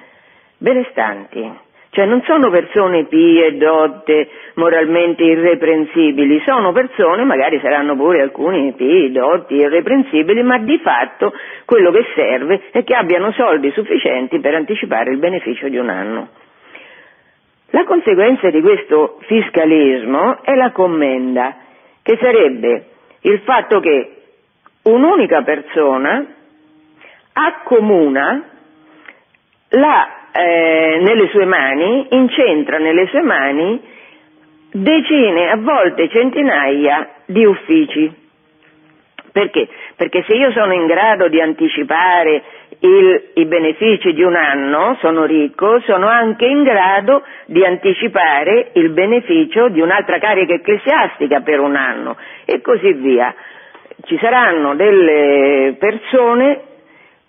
benestanti, cioè non sono persone pie, dotte, moralmente irreprensibili, sono persone, magari saranno pure alcuni pie, dotti, irreprensibili, ma di fatto quello che serve è che abbiano soldi sufficienti per anticipare il beneficio di un anno. La conseguenza di questo fiscalismo è la commenda, che sarebbe il fatto che un'unica persona accomuna la, eh, nelle sue mani, incentra nelle sue mani decine, a volte centinaia di uffici. Perché? Perché se io sono in grado di anticipare il, i benefici di un anno, sono ricco, sono anche in grado di anticipare il beneficio di un'altra carica ecclesiastica per un anno e così via. Ci saranno delle persone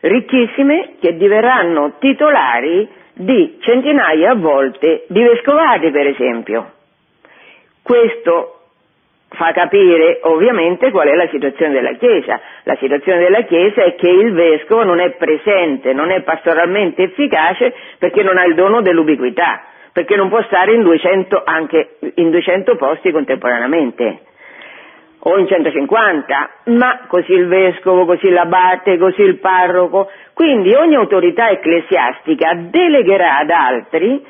ricchissime che diverranno titolari di centinaia a volte di vescovati, per esempio. Questo fa capire ovviamente qual è la situazione della Chiesa. La situazione della Chiesa è che il vescovo non è presente, non è pastoralmente efficace perché non ha il dono dell'ubiquità, perché non può stare in 200, anche in 200 posti contemporaneamente o in 150, ma così il vescovo, così l'abate, così il parroco. Quindi ogni autorità ecclesiastica delegherà ad altri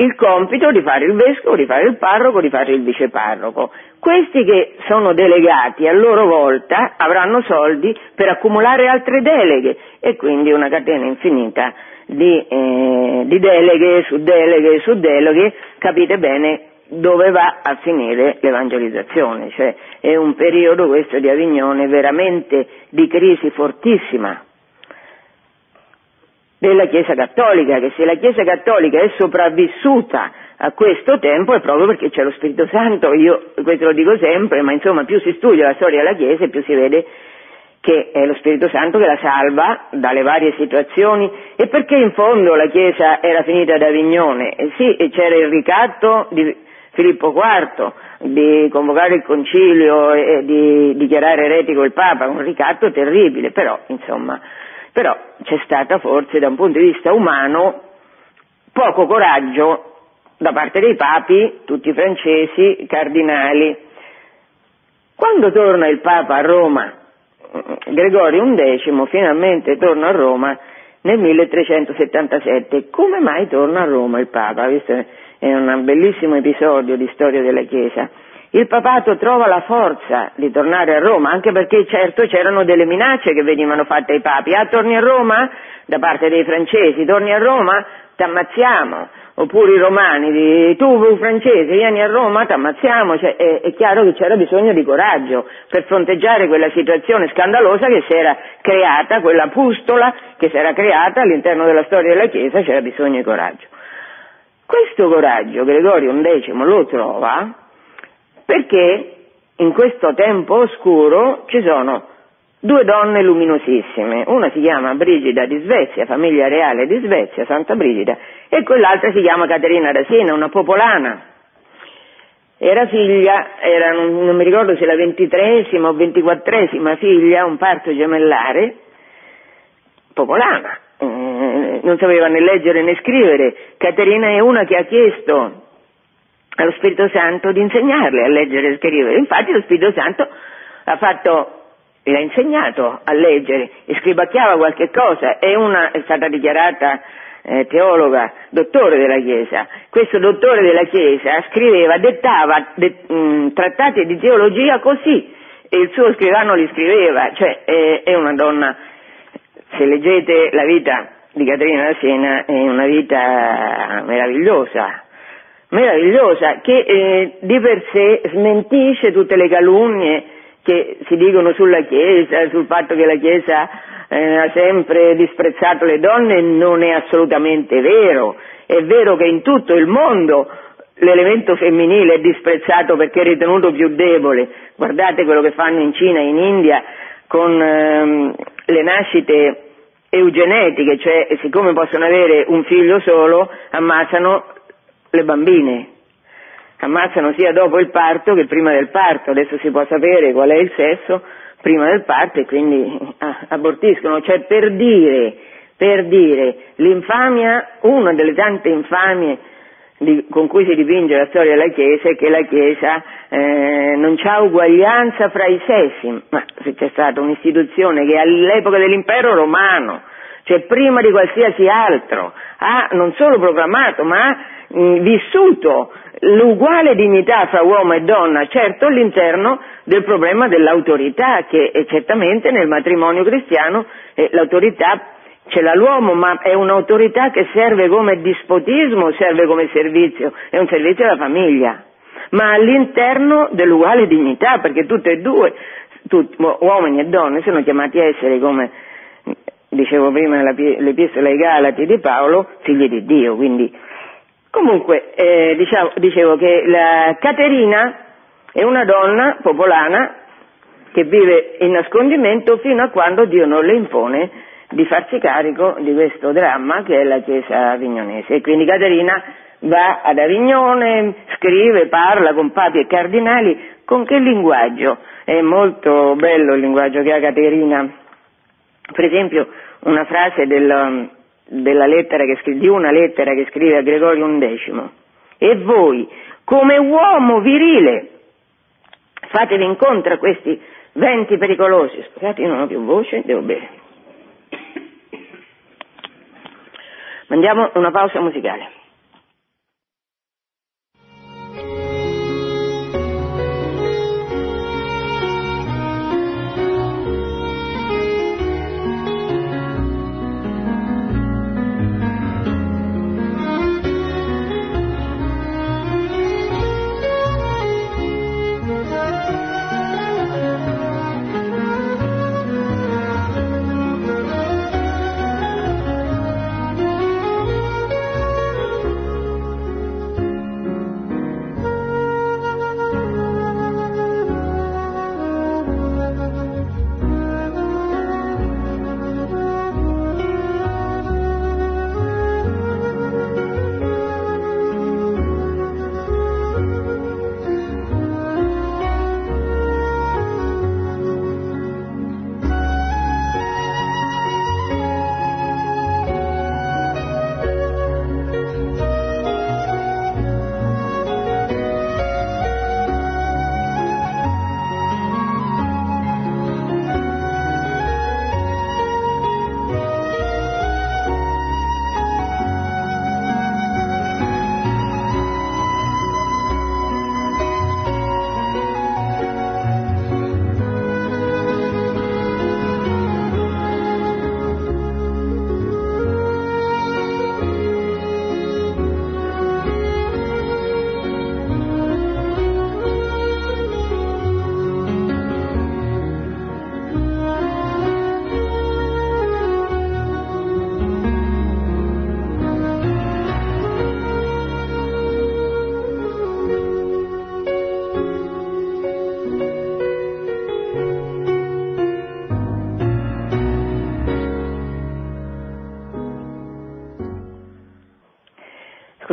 il compito di fare il vescovo, di fare il parroco, di fare il viceparroco. Questi che sono delegati a loro volta avranno soldi per accumulare altre deleghe e quindi una catena infinita di, eh, di deleghe su deleghe su deleghe, capite bene dove va a finire l'evangelizzazione, cioè è un periodo questo di Avignone veramente di crisi fortissima della Chiesa Cattolica, che se la Chiesa Cattolica è sopravvissuta a questo tempo è proprio perché c'è lo Spirito Santo, io questo lo dico sempre, ma insomma più si studia la storia della Chiesa più si vede che è lo Spirito Santo che la salva dalle varie situazioni. E perché in fondo la Chiesa era finita ad Avignone, eh sì, c'era il ricatto di Filippo IV di convocare il concilio e di dichiarare eretico il Papa, un ricatto terribile, però insomma però c'è stata forse da un punto di vista umano poco coraggio da parte dei papi, tutti francesi, cardinali. Quando torna il Papa a Roma, Gregorio XI finalmente torna a Roma nel 1377. Come mai torna a Roma il Papa? Questo è un bellissimo episodio di storia della Chiesa. Il papato trova la forza di tornare a Roma, anche perché certo c'erano delle minacce che venivano fatte ai papi. Ah, torni a Roma? Da parte dei francesi, torni a Roma? T'ammazziamo. Oppure i romani, tu francese vieni a Roma, t'ammazziamo. Cioè, è, è chiaro che c'era bisogno di coraggio per fronteggiare quella situazione scandalosa che si era creata, quella pustola che si era creata all'interno della storia della Chiesa, c'era bisogno di coraggio. Questo coraggio Gregorio XI lo trova perché in questo tempo oscuro ci sono due donne luminosissime, una si chiama Brigida di Svezia, famiglia reale di Svezia, Santa Brigida, e quell'altra si chiama Caterina da Siena, una popolana. Era figlia, era, non mi ricordo se la ventitresima o ventiquattresima figlia, un parto gemellare, popolana, eh, non sapeva né leggere né scrivere. Caterina è una che ha chiesto allo Spirito Santo di insegnarle a leggere e scrivere. Infatti lo Spirito Santo ha fatto le ha insegnato a leggere. E scribacchiava qualche cosa, è, una, è stata dichiarata eh, teologa, dottore della Chiesa. Questo dottore della Chiesa scriveva, dettava de, mh, mm, trattati di teologia così. E il suo scrivano li scriveva, cioè è, è una donna, se leggete la vita di Caterina da Siena è una vita meravigliosa, meravigliosa, che eh, di per sé smentisce tutte le calunnie che si dicono sulla Chiesa, sul fatto che la Chiesa eh, ha sempre disprezzato le donne, non è assolutamente vero. È vero che in tutto il mondo l'elemento femminile è disprezzato perché è ritenuto più debole. Guardate quello che fanno in Cina e in India con ehm, le nascite eugenetiche, cioè siccome possono avere un figlio solo, ammazzano le bambine, ammazzano sia dopo il parto che prima del parto, adesso si può sapere qual è il sesso prima del parto e quindi ah, abortiscono, cioè per dire, per dire, l'infamia, una delle tante infamie di, con cui si dipinge la storia della Chiesa è che la Chiesa eh, non c'ha uguaglianza fra i sessi, ma se c'è stata un'istituzione che all'epoca dell'impero romano, cioè prima di qualsiasi altro, ha non solo proclamato ma ha mh, vissuto l'uguale dignità fra uomo e donna, certo all'interno del problema dell'autorità, che certamente nel matrimonio cristiano eh, l'autorità ce l'ha l'uomo, ma è un'autorità che serve come dispotismo, serve come servizio, è un servizio alla famiglia, ma all'interno dell'uguale dignità, perché tutte e due, tutti, uomini e donne, sono chiamati a essere come dicevo prima nell'epistola ai Galati di Paolo, figli di Dio, quindi Comunque, eh, diciamo, dicevo che la Caterina è una donna popolana che vive in nascondimento fino a quando Dio non le impone di farsi carico di questo dramma che è la Chiesa avignonese. E quindi Caterina va ad Avignone, scrive, parla con papi e cardinali, con che linguaggio? È molto bello il linguaggio che ha Caterina. Per esempio, una frase del, che, di una lettera che scrive a Gregorio XI. E voi, come uomo virile, fatevi incontro a questi venti pericolosi. Scusate, io non ho più voce, devo bere. Mandiamo una pausa musicale.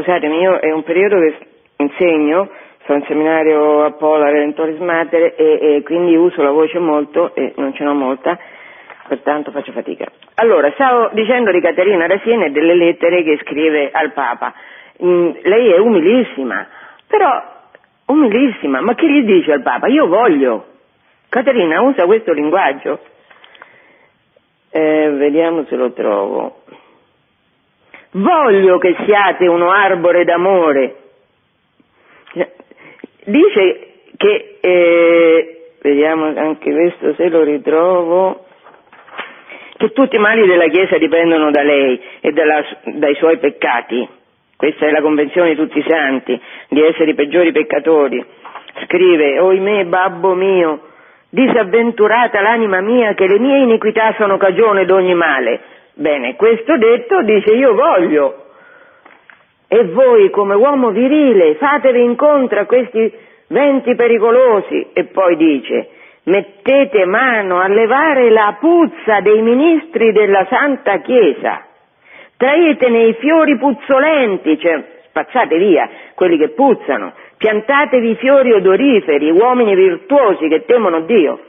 Scusatemi, io è un periodo che insegno, sono in seminario a Pola, Redentoris Mater e, e quindi uso la voce molto e non ce n'ho molta, pertanto faccio fatica. Allora, stavo dicendo di Caterina Rasina e delle lettere che scrive al Papa. Mm, lei è umilissima, però umilissima, ma che gli dice al Papa? Io voglio. Caterina usa questo linguaggio. Eh, vediamo se lo trovo. Voglio che siate uno arbore d'amore. Dice che, eh, vediamo anche questo se lo ritrovo, che tutti i mali della Chiesa dipendono da lei e dalla, dai suoi peccati. Questa è la convenzione di tutti i santi, di essere i peggiori peccatori. Scrive, oimè, babbo mio, disavventurata l'anima mia, che le mie iniquità sono cagione d'ogni male. Bene, questo detto dice io voglio. E voi come uomo virile fatevi incontro a questi venti pericolosi. E poi dice, mettete mano a levare la puzza dei ministri della Santa Chiesa. Traetene i fiori puzzolenti, cioè spazzate via quelli che puzzano, piantatevi fiori odoriferi, uomini virtuosi che temono Dio.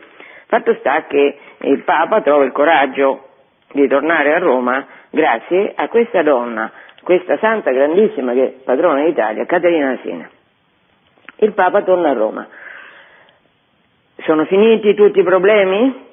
Fatto sta che il Papa trova il coraggio di tornare a Roma grazie a questa donna, questa santa grandissima che è padrona d'Italia, Caterina Sina. Il Papa torna a Roma. Sono finiti tutti i problemi?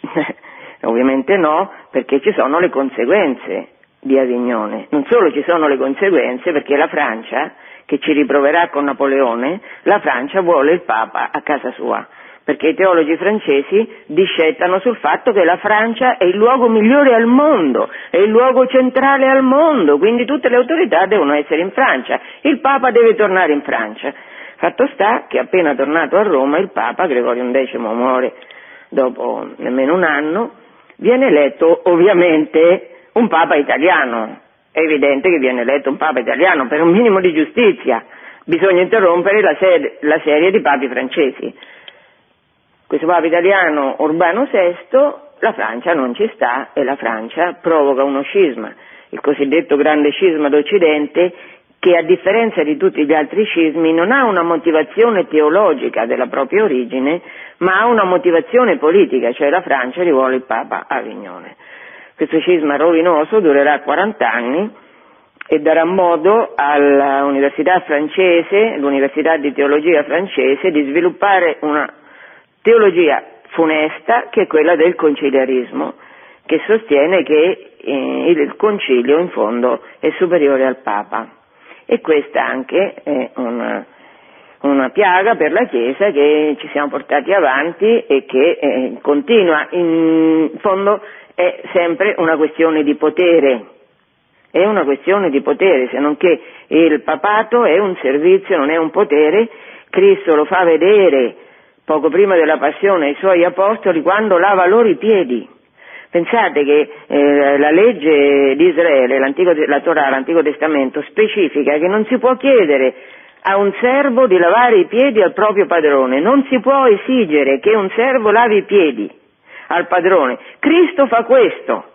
Ovviamente no, perché ci sono le conseguenze di Avignone. Non solo ci sono le conseguenze, perché la Francia, che ci riproverà con Napoleone, la Francia vuole il Papa a casa sua perché i teologi francesi discettano sul fatto che la Francia è il luogo migliore al mondo, è il luogo centrale al mondo, quindi tutte le autorità devono essere in Francia, il Papa deve tornare in Francia. Fatto sta che appena tornato a Roma il Papa, Gregorio X muore dopo nemmeno un anno, viene eletto ovviamente un Papa italiano. È evidente che viene eletto un Papa italiano per un minimo di giustizia. Bisogna interrompere la, sed- la serie di papi francesi questo Papa italiano Urbano VI, la Francia non ci sta e la Francia provoca uno scisma, il cosiddetto grande scisma d'Occidente, che a differenza di tutti gli altri scismi non ha una motivazione teologica della propria origine, ma ha una motivazione politica, cioè la Francia rivuole il Papa Avignone. Questo scisma rovinoso durerà 40 anni e darà modo all'università francese, l'università di teologia francese, di sviluppare una teologia funesta che è quella del conciliarismo, che sostiene che eh, il concilio in fondo è superiore al Papa. E questa anche è una, una piaga per la Chiesa che ci siamo portati avanti e che eh, continua, in fondo è sempre una questione di potere, è una questione di potere, se non che il papato è un servizio, non è un potere, Cristo lo fa vedere poco prima della passione ai suoi apostoli quando lava loro i piedi. Pensate che eh, la legge di Israele, la Torah, l'Antico Testamento, specifica che non si può chiedere a un servo di lavare i piedi al proprio padrone, non si può esigere che un servo lavi i piedi al padrone. Cristo fa questo.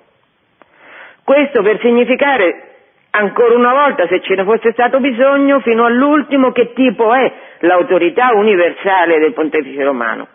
Questo per significare ancora una volta, se ce ne fosse stato bisogno, fino all'ultimo che tipo è l'autorità universale del pontefice romano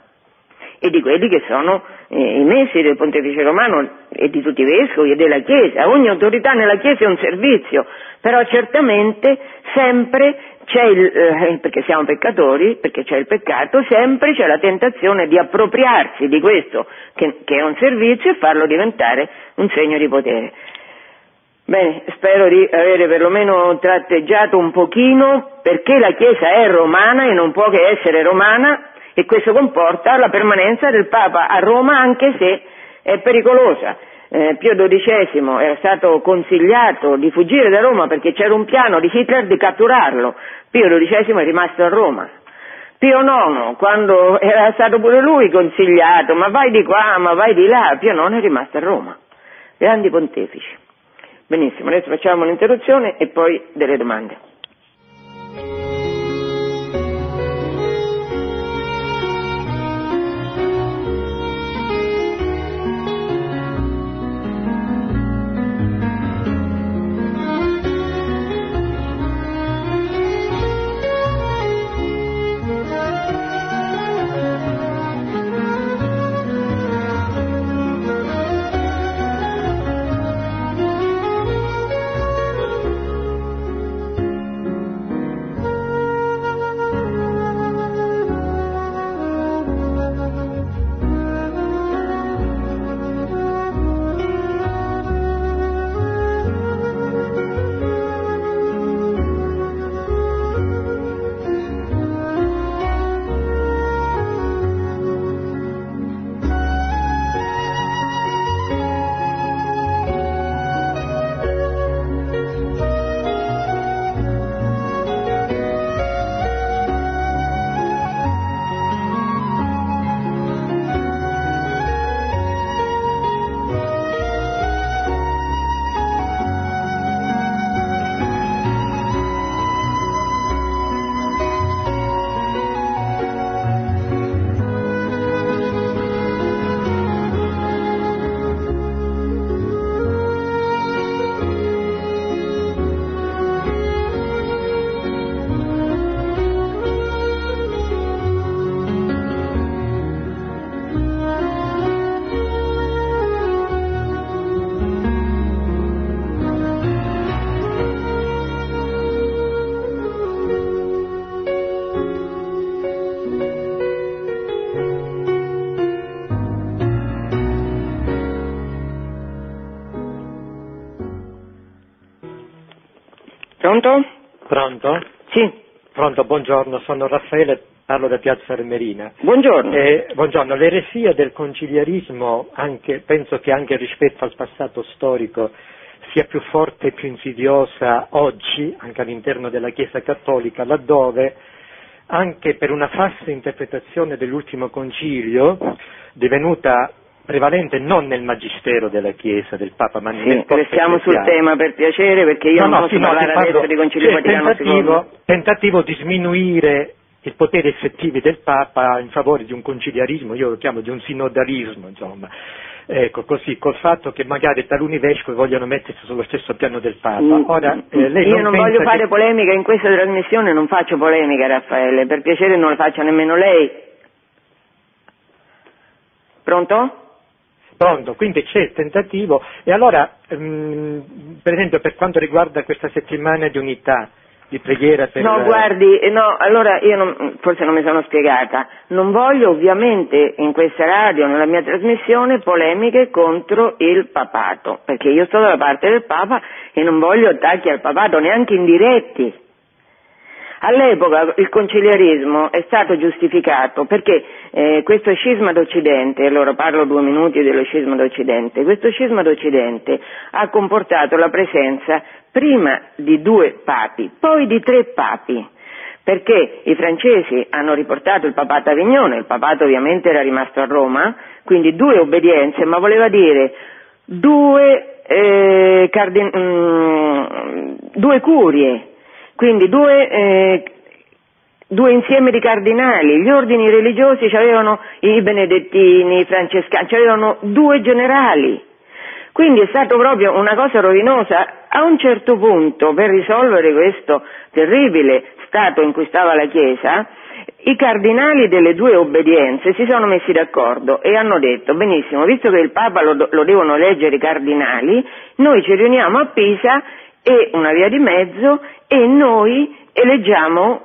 e di quelli che sono eh, i messi del pontefice romano e di tutti i vescovi e della Chiesa. Ogni autorità nella Chiesa è un servizio, però certamente sempre c'è il, eh, perché siamo peccatori, perché c'è il peccato, sempre c'è la tentazione di appropriarsi di questo che, che è un servizio e farlo diventare un segno di potere. Bene, spero di avere perlomeno tratteggiato un pochino perché la Chiesa è romana e non può che essere romana e questo comporta la permanenza del Papa a Roma anche se è pericolosa. Eh, Pio XII era stato consigliato di fuggire da Roma perché c'era un piano di Hitler di catturarlo. Pio XII è rimasto a Roma. Pio IX, quando era stato pure lui consigliato, ma vai di qua, ma vai di là, Pio IX è rimasto a Roma. Grandi pontefici. Benissimo, adesso facciamo un'interruzione e poi delle domande. Pronto? Pronto? Sì. Pronto, buongiorno, sono Raffaele, parlo da Piazza Armerina. Buongiorno. Eh, buongiorno, l'eresia del conciliarismo, anche, penso che anche rispetto al passato storico, sia più forte e più insidiosa oggi, anche all'interno della Chiesa Cattolica, laddove anche per una falsa interpretazione dell'ultimo concilio, divenuta prevalente non nel magistero della Chiesa, del Papa, ma Sì, nel corpo restiamo sul tema per piacere perché io No, non no, posso sì, no, parlare parlo- adesso di Concilio cioè, Vaticano tentativo, II. tentativo di sminuire i poteri effettivi del Papa in favore di un conciliarismo, io lo chiamo di un sinodalismo, insomma. Ecco, così, col fatto che magari taluni vescovi vogliono mettersi sullo stesso piano del Papa. Mm, Ora, eh, lei io non pensa voglio che- fare polemica in questa trasmissione, non faccio polemica Raffaele, per piacere non la faccia nemmeno lei. Pronto? Pronto, quindi c'è il tentativo e allora, ehm, per esempio per quanto riguarda questa settimana di unità, di preghiera per... No, guardi, no, allora io non- forse non mi sono spiegata. Non voglio ovviamente in questa radio, nella mia trasmissione, polemiche contro il papato, perché io sto dalla parte del Papa e non voglio attacchi al papato, neanche indiretti. All'epoca il conciliarismo è stato giustificato perché eh, questo scisma d'Occidente, allora parlo due minuti dello scisma d'Occidente, questo scisma d'Occidente ha comportato la presenza prima di due papi, poi di tre papi, perché i francesi hanno riportato il papato Avignone, il papato ovviamente era rimasto a Roma, quindi due obbedienze, ma voleva dire due, eh, cardin- mm, due curie, quindi due, eh, due insieme di cardinali, gli ordini religiosi avevano i benedettini, i francescani, avevano due generali. Quindi è stato proprio una cosa rovinosa. A un certo punto, per risolvere questo terribile stato in cui stava la Chiesa, i cardinali delle due obbedienze si sono messi d'accordo e hanno detto, benissimo, visto che il Papa lo, lo devono eleggere i cardinali, noi ci riuniamo a Pisa e una via di mezzo e noi eleggiamo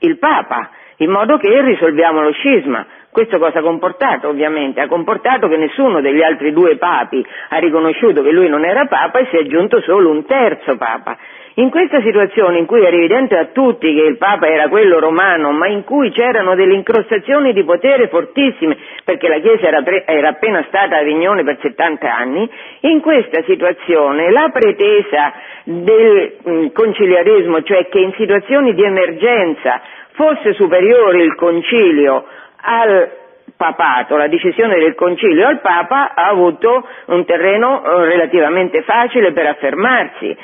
il Papa, in modo che risolviamo lo scisma. Questo cosa ha comportato ovviamente? Ha comportato che nessuno degli altri due papi ha riconosciuto che lui non era Papa e si è aggiunto solo un terzo Papa. In questa situazione in cui era evidente a tutti che il Papa era quello romano, ma in cui c'erano delle incrostazioni di potere fortissime, perché la Chiesa era, pre- era appena stata a Avignone per 70 anni, in questa situazione la pretesa del mm, conciliarismo, cioè che in situazioni di emergenza fosse superiore il concilio al papato, la decisione del concilio al papa ha avuto un terreno eh, relativamente facile per affermarsi.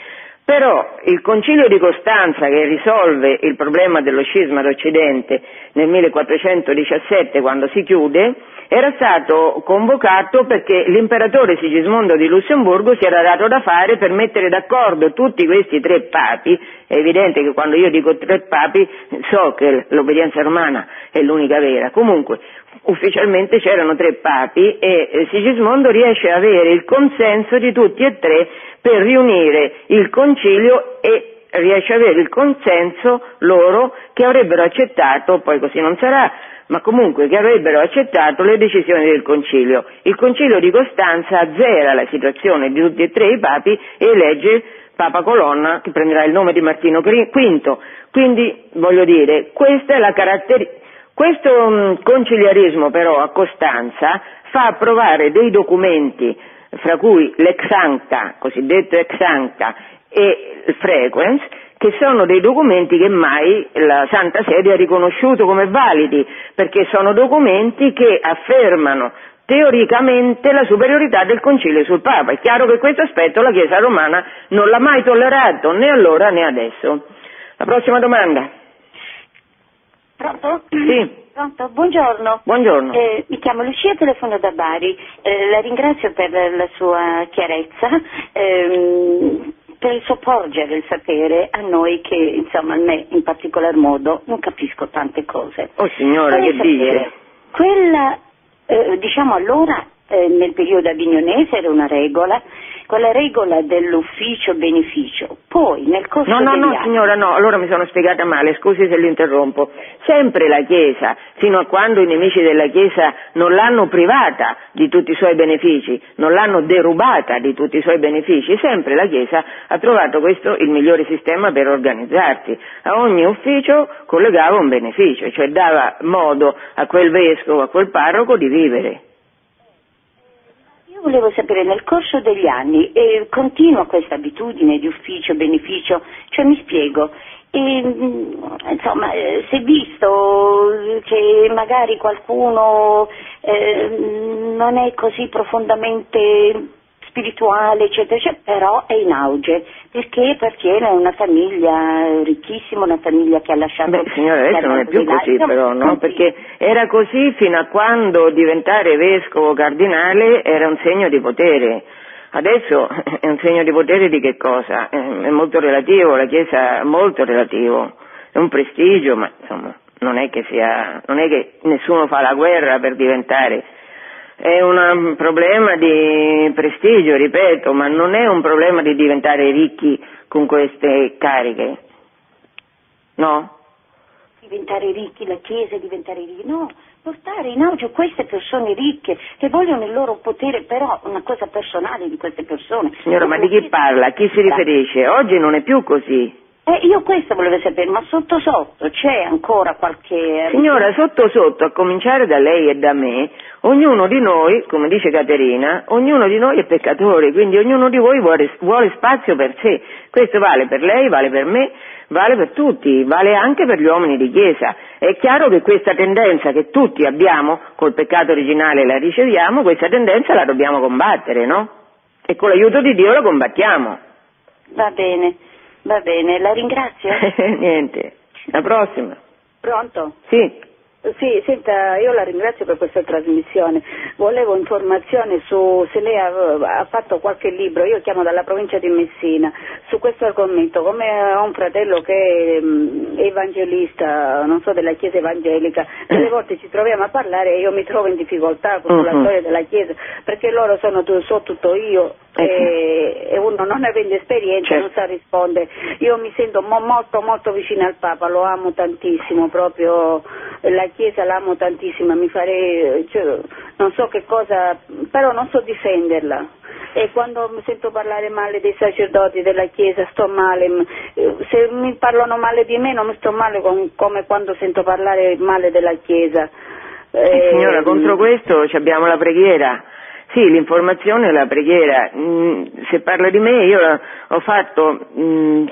Però il concilio di Costanza che risolve il problema dello scisma d'Occidente nel 1417 quando si chiude era stato convocato perché l'imperatore Sigismondo di Lussemburgo si era dato da fare per mettere d'accordo tutti questi tre papi, è evidente che quando io dico tre papi so che l'obbedienza romana è l'unica vera, comunque ufficialmente c'erano tre papi e eh, Sigismondo riesce a avere il consenso di tutti e tre per riunire il concilio e riesce a avere il consenso loro che avrebbero accettato, poi così non sarà, ma comunque che avrebbero accettato le decisioni del concilio. Il concilio di Costanza azzera la situazione di tutti e tre i papi e elegge Papa Colonna che prenderà il nome di Martino V. Quindi voglio dire, questa è la caratteristica. Questo conciliarismo però a Costanza fa approvare dei documenti, fra cui l'ex ancta, cosiddetto ex ancta, e il frequence, che sono dei documenti che mai la Santa Sede ha riconosciuto come validi, perché sono documenti che affermano teoricamente la superiorità del Concilio sul Papa. È chiaro che questo aspetto la Chiesa romana non l'ha mai tollerato, né allora né adesso. La prossima domanda. Pronto? Sì. Pronto, buongiorno. Buongiorno. Eh, mi chiamo Lucia, telefono da Bari. Eh, la ringrazio per la sua chiarezza, ehm, per il suo porgere il sapere a noi che, insomma, a me in particolar modo non capisco tante cose. Oh signora, Vorrei che sapere, dice? Quella, eh, diciamo allora, eh, nel periodo avignonese era una regola, quella regola dell'ufficio-beneficio, poi nel corso No, no, degli no, anni... signora, no, allora mi sono spiegata male, scusi se l'interrompo. Sempre la Chiesa, fino a quando i nemici della Chiesa non l'hanno privata di tutti i suoi benefici, non l'hanno derubata di tutti i suoi benefici, sempre la Chiesa ha trovato questo il migliore sistema per organizzarsi. A ogni ufficio collegava un beneficio, cioè dava modo a quel vescovo, a quel parroco di vivere. Volevo sapere, nel corso degli anni, eh, continua questa abitudine di ufficio-beneficio, cioè mi spiego, e, mm, insomma, eh, si è visto che magari qualcuno eh, non è così profondamente spirituale, eccetera, eccetera, però è in auge, perché appartiene a una famiglia ricchissima, una famiglia che ha lasciato... Beh, signora, adesso non è più così però, no? Perché era così fino a quando diventare vescovo cardinale era un segno di potere. Adesso è un segno di potere di che cosa? È molto relativo, la Chiesa è molto relativo, è un prestigio, ma insomma non è che sia, non è che nessuno fa la guerra per diventare è un problema di prestigio, ripeto, ma non è un problema di diventare ricchi con queste cariche. No? Diventare ricchi, la Chiesa diventare ricchi, no, portare in auge queste persone ricche che vogliono il loro potere, però una cosa personale di queste persone. Signora, ma di chi parla? A chi si riferisce? Oggi non è più così. Eh, io questo volevo sapere, ma sotto sotto c'è ancora qualche... Signora, sotto sotto, a cominciare da lei e da me, ognuno di noi, come dice Caterina, ognuno di noi è peccatore, quindi ognuno di voi vuole, vuole spazio per sé. Questo vale per lei, vale per me, vale per tutti, vale anche per gli uomini di Chiesa. È chiaro che questa tendenza che tutti abbiamo, col peccato originale la riceviamo, questa tendenza la dobbiamo combattere, no? E con l'aiuto di Dio la combattiamo. Va bene. Va bene, la ringrazio. Niente, la prossima. Pronto? Sì. Sì, senta, io la ringrazio per questa trasmissione. Volevo informazioni su se lei ha, ha, fatto qualche libro, io chiamo dalla provincia di Messina, su questo argomento. Come ho un fratello che è evangelista, non so, della Chiesa evangelica, delle volte ci troviamo a parlare e io mi trovo in difficoltà con uh-huh. la storia della Chiesa, perché loro sono so tutto io e, e, uno non avendo esperienza certo. non sa rispondere. Io mi sento mo, molto molto vicina al Papa, lo amo tantissimo, proprio la Chiesa l'amo tantissimo, mi farei, cioè, non so che cosa, però non so difenderla. E quando mi sento parlare male dei sacerdoti della Chiesa sto male, se mi parlano male di me non mi sto male con, come quando sento parlare male della Chiesa. Eh, signora, contro questo abbiamo la preghiera. Sì, l'informazione e la preghiera. Mm, se parla di me, io ho fatto mm,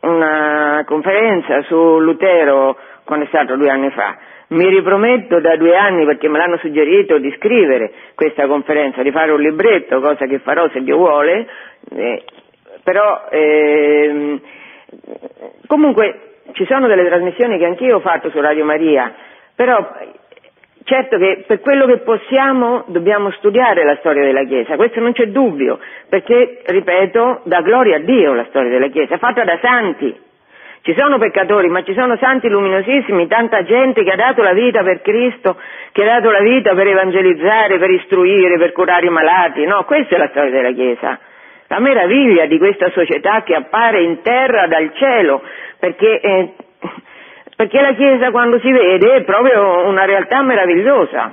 una conferenza su Lutero quando è stato due anni fa. Mi riprometto da due anni, perché me l'hanno suggerito, di scrivere questa conferenza, di fare un libretto, cosa che farò se Dio vuole, eh, però eh, comunque ci sono delle trasmissioni che anch'io ho fatto su Radio Maria, però Certo che per quello che possiamo dobbiamo studiare la storia della Chiesa, questo non c'è dubbio, perché, ripeto, dà gloria a Dio la storia della Chiesa, fatta da santi. Ci sono peccatori, ma ci sono santi luminosissimi, tanta gente che ha dato la vita per Cristo, che ha dato la vita per evangelizzare, per istruire, per curare i malati. No, questa è la storia della Chiesa. La meraviglia di questa società che appare in terra dal cielo, perché eh, perché la Chiesa quando si vede è proprio una realtà meravigliosa.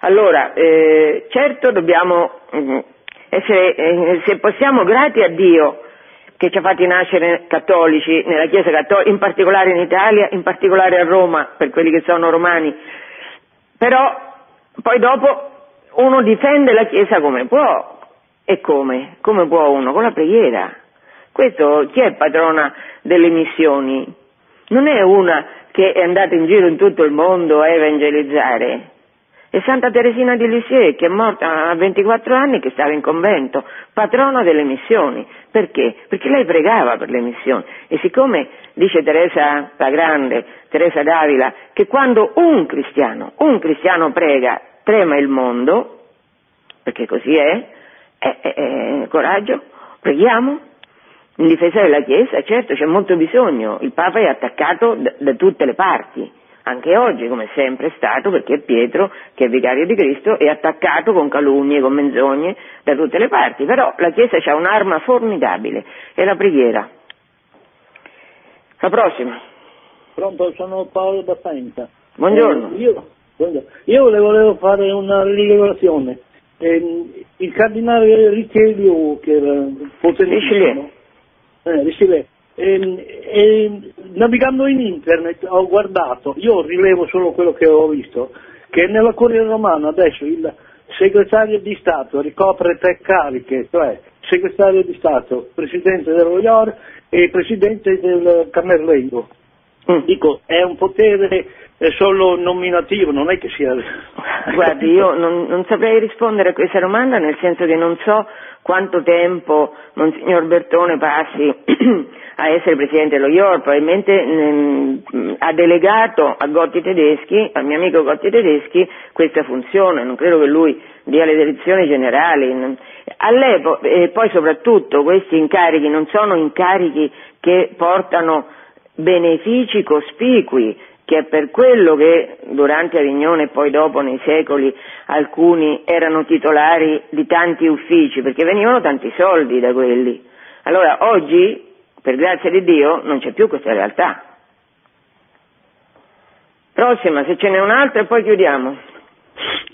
Allora, eh, certo dobbiamo mm, essere, eh, se possiamo, grati a Dio che ci ha fatti nascere cattolici nella Chiesa cattolica, in particolare in Italia, in particolare a Roma, per quelli che sono romani, però poi dopo uno difende la Chiesa come può. E come? Come può uno? Con la preghiera. Questo, chi è padrona delle missioni? non è una che è andata in giro in tutto il mondo a evangelizzare. È Santa Teresina di Lisieux che è morta a 24 anni che stava in convento, patrona delle missioni. Perché? Perché lei pregava per le missioni. E siccome dice Teresa la Grande, Teresa d'Avila, che quando un cristiano, un cristiano prega, trema il mondo, perché così è, eh, eh, coraggio, preghiamo, in difesa della Chiesa, certo c'è molto bisogno, il Papa è attaccato da, da tutte le parti, anche oggi, come sempre è stato, perché Pietro, che è vicario di Cristo, è attaccato con calunnie, con menzogne da tutte le parti, però la Chiesa ha un'arma formidabile, è la preghiera. La prossima. Pronto, sono Paolo Faenza. Buongiorno. Eh, io, buongiorno. io le volevo fare una rilevazione. Eh, il cardinale Richelieu, che era potentissimo, eh, Richelieu, eh, navigando in internet ho guardato, io rilevo solo quello che ho visto, che nella Corriere Romana adesso il segretario di Stato ricopre tre cariche, cioè segretario di Stato, presidente dell'OIOR e presidente del Camerlengo. Mm. Dico, è un potere solo nominativo, non è che sia... Guardi, io non, non saprei rispondere a questa domanda nel senso che non so quanto tempo Monsignor Bertone passi a essere presidente dello IOR, probabilmente mh, mm, ha delegato a Gotti Tedeschi, al mio amico Gotti Tedeschi, questa funzione, non credo che lui dia le direzioni generali. All'epoca, e poi soprattutto questi incarichi non sono incarichi che portano benefici cospicui, che è per quello che durante Avignone e poi dopo nei secoli alcuni erano titolari di tanti uffici, perché venivano tanti soldi da quelli. Allora oggi, per grazia di Dio, non c'è più questa realtà. Prossima, se ce n'è un'altra e poi chiudiamo.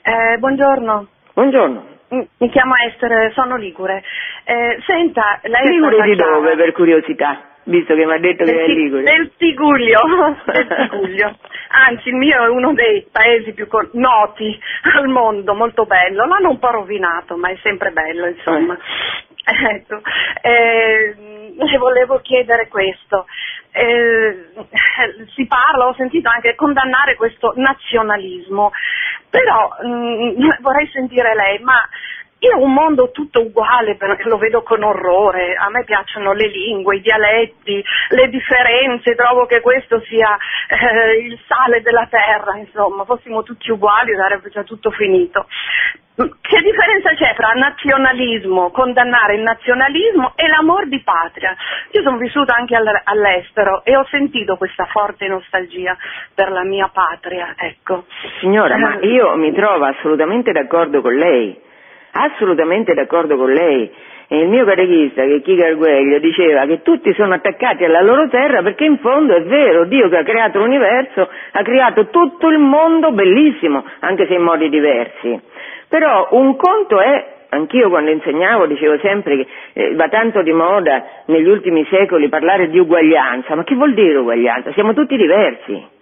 Eh, buongiorno. Buongiorno. Mi chiamo Esther, sono Ligure. Eh, senta, lei Ligure di dove, per curiosità? Visto che mi ha detto del, che è Ligure. Del Tiguglio, del Tiguglio. Anzi, il mio è uno dei paesi più noti al mondo, molto bello. L'hanno un po' rovinato, ma è sempre bello, insomma. Eh. Ecco, eh, le volevo chiedere questo. Eh, si parla, ho sentito anche condannare questo nazionalismo, però mh, mm, vorrei sentire lei, ma io un mondo tutto uguale perché lo vedo con orrore, a me piacciono le lingue, i dialetti, le differenze, trovo che questo sia eh, il sale della terra, insomma, fossimo tutti uguali sarebbe già tutto finito. Che differenza c'è tra nazionalismo, condannare il nazionalismo e l'amor di patria? Io sono vissuta anche all'estero e ho sentito questa forte nostalgia per la mia patria, ecco. Signora, ma eh. io mi trovo assolutamente d'accordo con lei assolutamente d'accordo con lei. E il mio catechista, che Chica Arguello, diceva che tutti sono attaccati alla loro terra perché in fondo è vero, Dio che ha creato l'universo ha creato tutto il mondo bellissimo, anche se in modi diversi. Però un conto è Anch'io quando insegnavo dicevo sempre che eh, va tanto di moda negli ultimi secoli parlare di uguaglianza, ma che vuol dire uguaglianza? Siamo tutti diversi.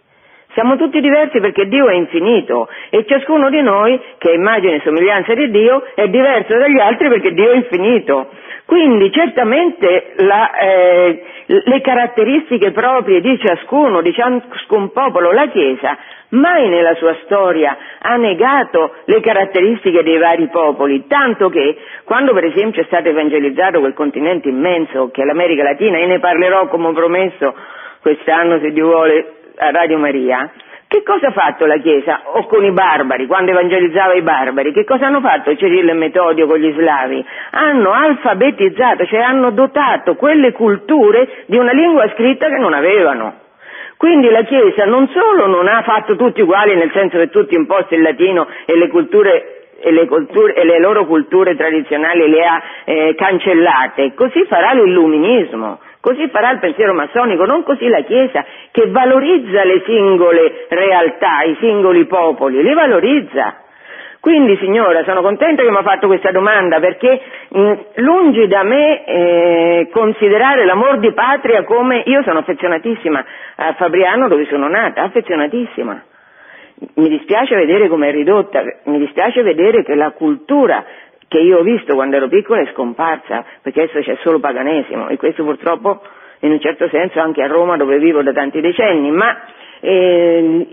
Siamo tutti diversi perché Dio è infinito e ciascuno di noi, che è immagine e somiglianza di Dio, è diverso dagli altri perché Dio è infinito. Quindi certamente la, eh, le caratteristiche proprie di ciascuno, di ciascun popolo, la Chiesa mai nella sua storia ha negato le caratteristiche dei vari popoli, tanto che quando per esempio è stato evangelizzato quel continente immenso che è l'America Latina, e ne parlerò come promesso quest'anno se Dio vuole a Radio Maria, che cosa ha fatto la Chiesa? O con i barbari, quando evangelizzava i barbari, che cosa hanno fatto Cirillo e Metodio con gli slavi? Hanno alfabetizzato, cioè hanno dotato quelle culture di una lingua scritta che non avevano. Quindi la Chiesa non solo non ha fatto tutti uguali, nel senso che tutti imposti il latino e le culture e le, culture, e le, loro culture tradizionali le ha eh, cancellate, così farà l'illuminismo. Così farà il pensiero massonico, non così la Chiesa, che valorizza le singole realtà, i singoli popoli, li valorizza. Quindi signora, sono contenta che mi ha fatto questa domanda perché mh, lungi da me eh, considerare l'amor di patria come io sono affezionatissima a Fabriano dove sono nata, affezionatissima. Mi dispiace vedere come è ridotta, mi dispiace vedere che la cultura che io ho visto quando ero piccola è scomparsa, perché adesso c'è solo paganesimo e questo purtroppo in un certo senso anche a Roma dove vivo da tanti decenni, ma eh,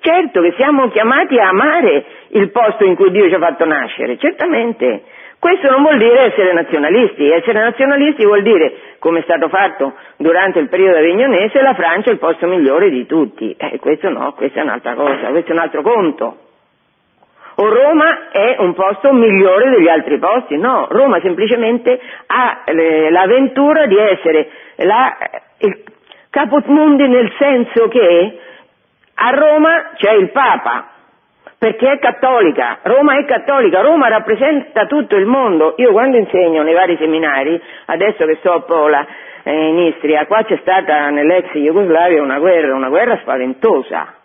certo che siamo chiamati a amare il posto in cui Dio ci ha fatto nascere, certamente. Questo non vuol dire essere nazionalisti, essere nazionalisti vuol dire, come è stato fatto durante il periodo avignonese, la Francia è il posto migliore di tutti. Eh, questo no, questa è un'altra cosa, questo è un altro conto. O Roma è un posto migliore degli altri posti? No, Roma semplicemente ha eh, l'avventura di essere la, il caput mundi nel senso che A Roma c'è il Papa, perché è cattolica, Roma è cattolica, Roma rappresenta tutto il mondo. Io quando insegno nei vari seminari, adesso che sto a Pola, eh, in Istria, qua c'è stata nell'ex Jugoslavia una guerra, una guerra spaventosa.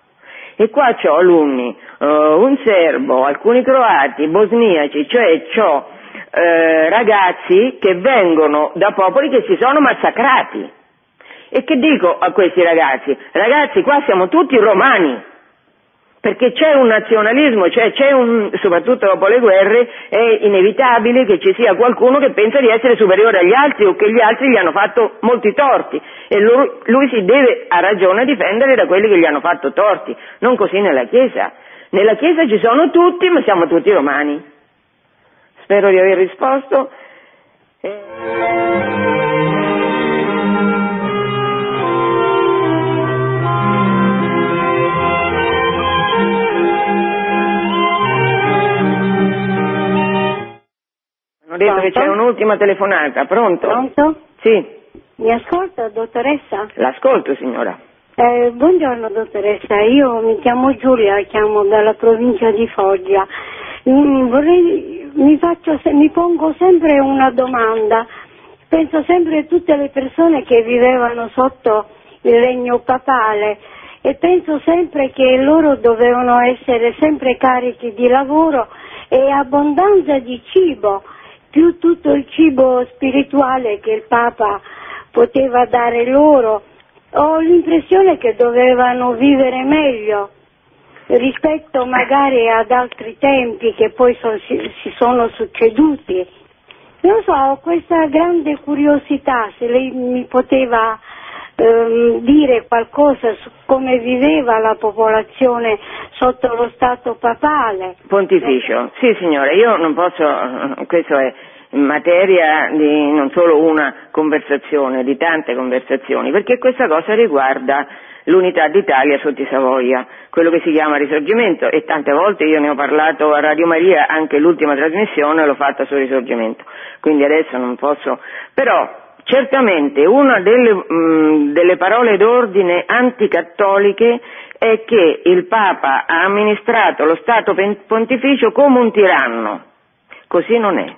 E qua ho alunni, uh, un serbo, alcuni croati, bosniaci, cioè ho eh, ragazzi che vengono da popoli che si sono massacrati. E che dico a questi ragazzi? Ragazzi, qua siamo tutti romani perché c'è un nazionalismo, cioè c'è un, soprattutto dopo le guerre, è inevitabile che ci sia qualcuno che pensa di essere superiore agli altri o che gli altri gli hanno fatto molti torti e lui, lui si deve a ragione difendere da quelli che gli hanno fatto torti, non così nella Chiesa. Nella Chiesa ci sono tutti, ma siamo tutti romani. Spero di aver risposto. Eh... detto Pronto? che c'è un'ultima telefonata, pronto? Pronto? Sì. Mi ascolta, dottoressa? L'ascolto, signora. Eh, buongiorno, dottoressa. Io mi chiamo Giulia, chiamo dalla provincia di Foggia. Mm, vorrei, mi, faccio, mi pongo sempre una domanda. Penso sempre a tutte le persone che vivevano sotto il regno papale e penso sempre che loro dovevano essere sempre carichi di lavoro e abbondanza di cibo più tutto il cibo spirituale che il Papa poteva dare loro. Ho l'impressione che dovevano vivere meglio rispetto magari ad altri tempi che poi so, si, si, sono succeduti. Non so, ho questa grande curiosità, se lei mi poteva ehm, dire qualcosa su come viveva la popolazione sotto lo Stato papale. Pontificio, sì signore, io non posso, questo è materia di non solo una conversazione, di tante conversazioni, perché questa cosa riguarda l'unità d'Italia sotto i Savoia, quello che si chiama risorgimento e tante volte io ne ho parlato a Radio Maria, anche l'ultima trasmissione l'ho fatta sul risorgimento, quindi adesso non posso, però certamente una delle, mh, delle parole d'ordine anticattoliche è che il Papa ha amministrato lo Stato pontificio come un tiranno, così non è.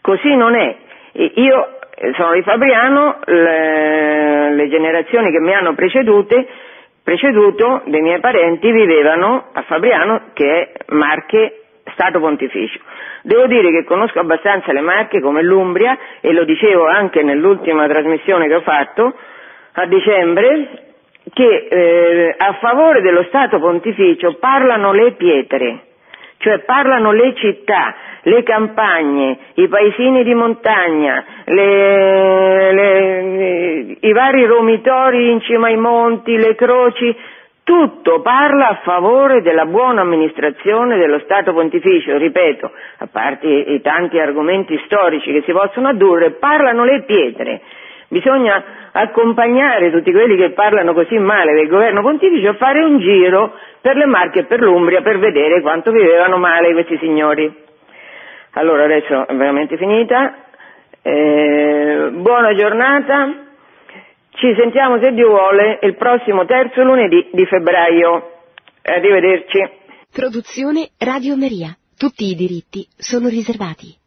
Così non è. Io eh, sono di Fabriano, le, le generazioni che mi hanno preceduto, dei miei parenti, vivevano a Fabriano, che è Marche Stato Pontificio. Devo dire che conosco abbastanza le Marche come l'Umbria e lo dicevo anche nell'ultima trasmissione che ho fatto a dicembre che eh, a favore dello Stato Pontificio parlano le pietre, cioè parlano le città, le campagne, i paesini di montagna, le, le, i vari romitori in cima ai monti, le croci, tutto parla a favore della buona amministrazione dello Stato Pontificio, ripeto, a parte i tanti argomenti storici che si possono addurre, parlano le pietre. Bisogna accompagnare tutti quelli che parlano così male del governo pontificio a fare un giro per le Marche e per l'Umbria per vedere quanto vivevano male questi signori. Allora adesso è veramente finita, eh, buona giornata, ci sentiamo se Dio vuole il prossimo terzo lunedì di febbraio. Arrivederci. Produzione Radio Maria. Tutti i diritti sono riservati.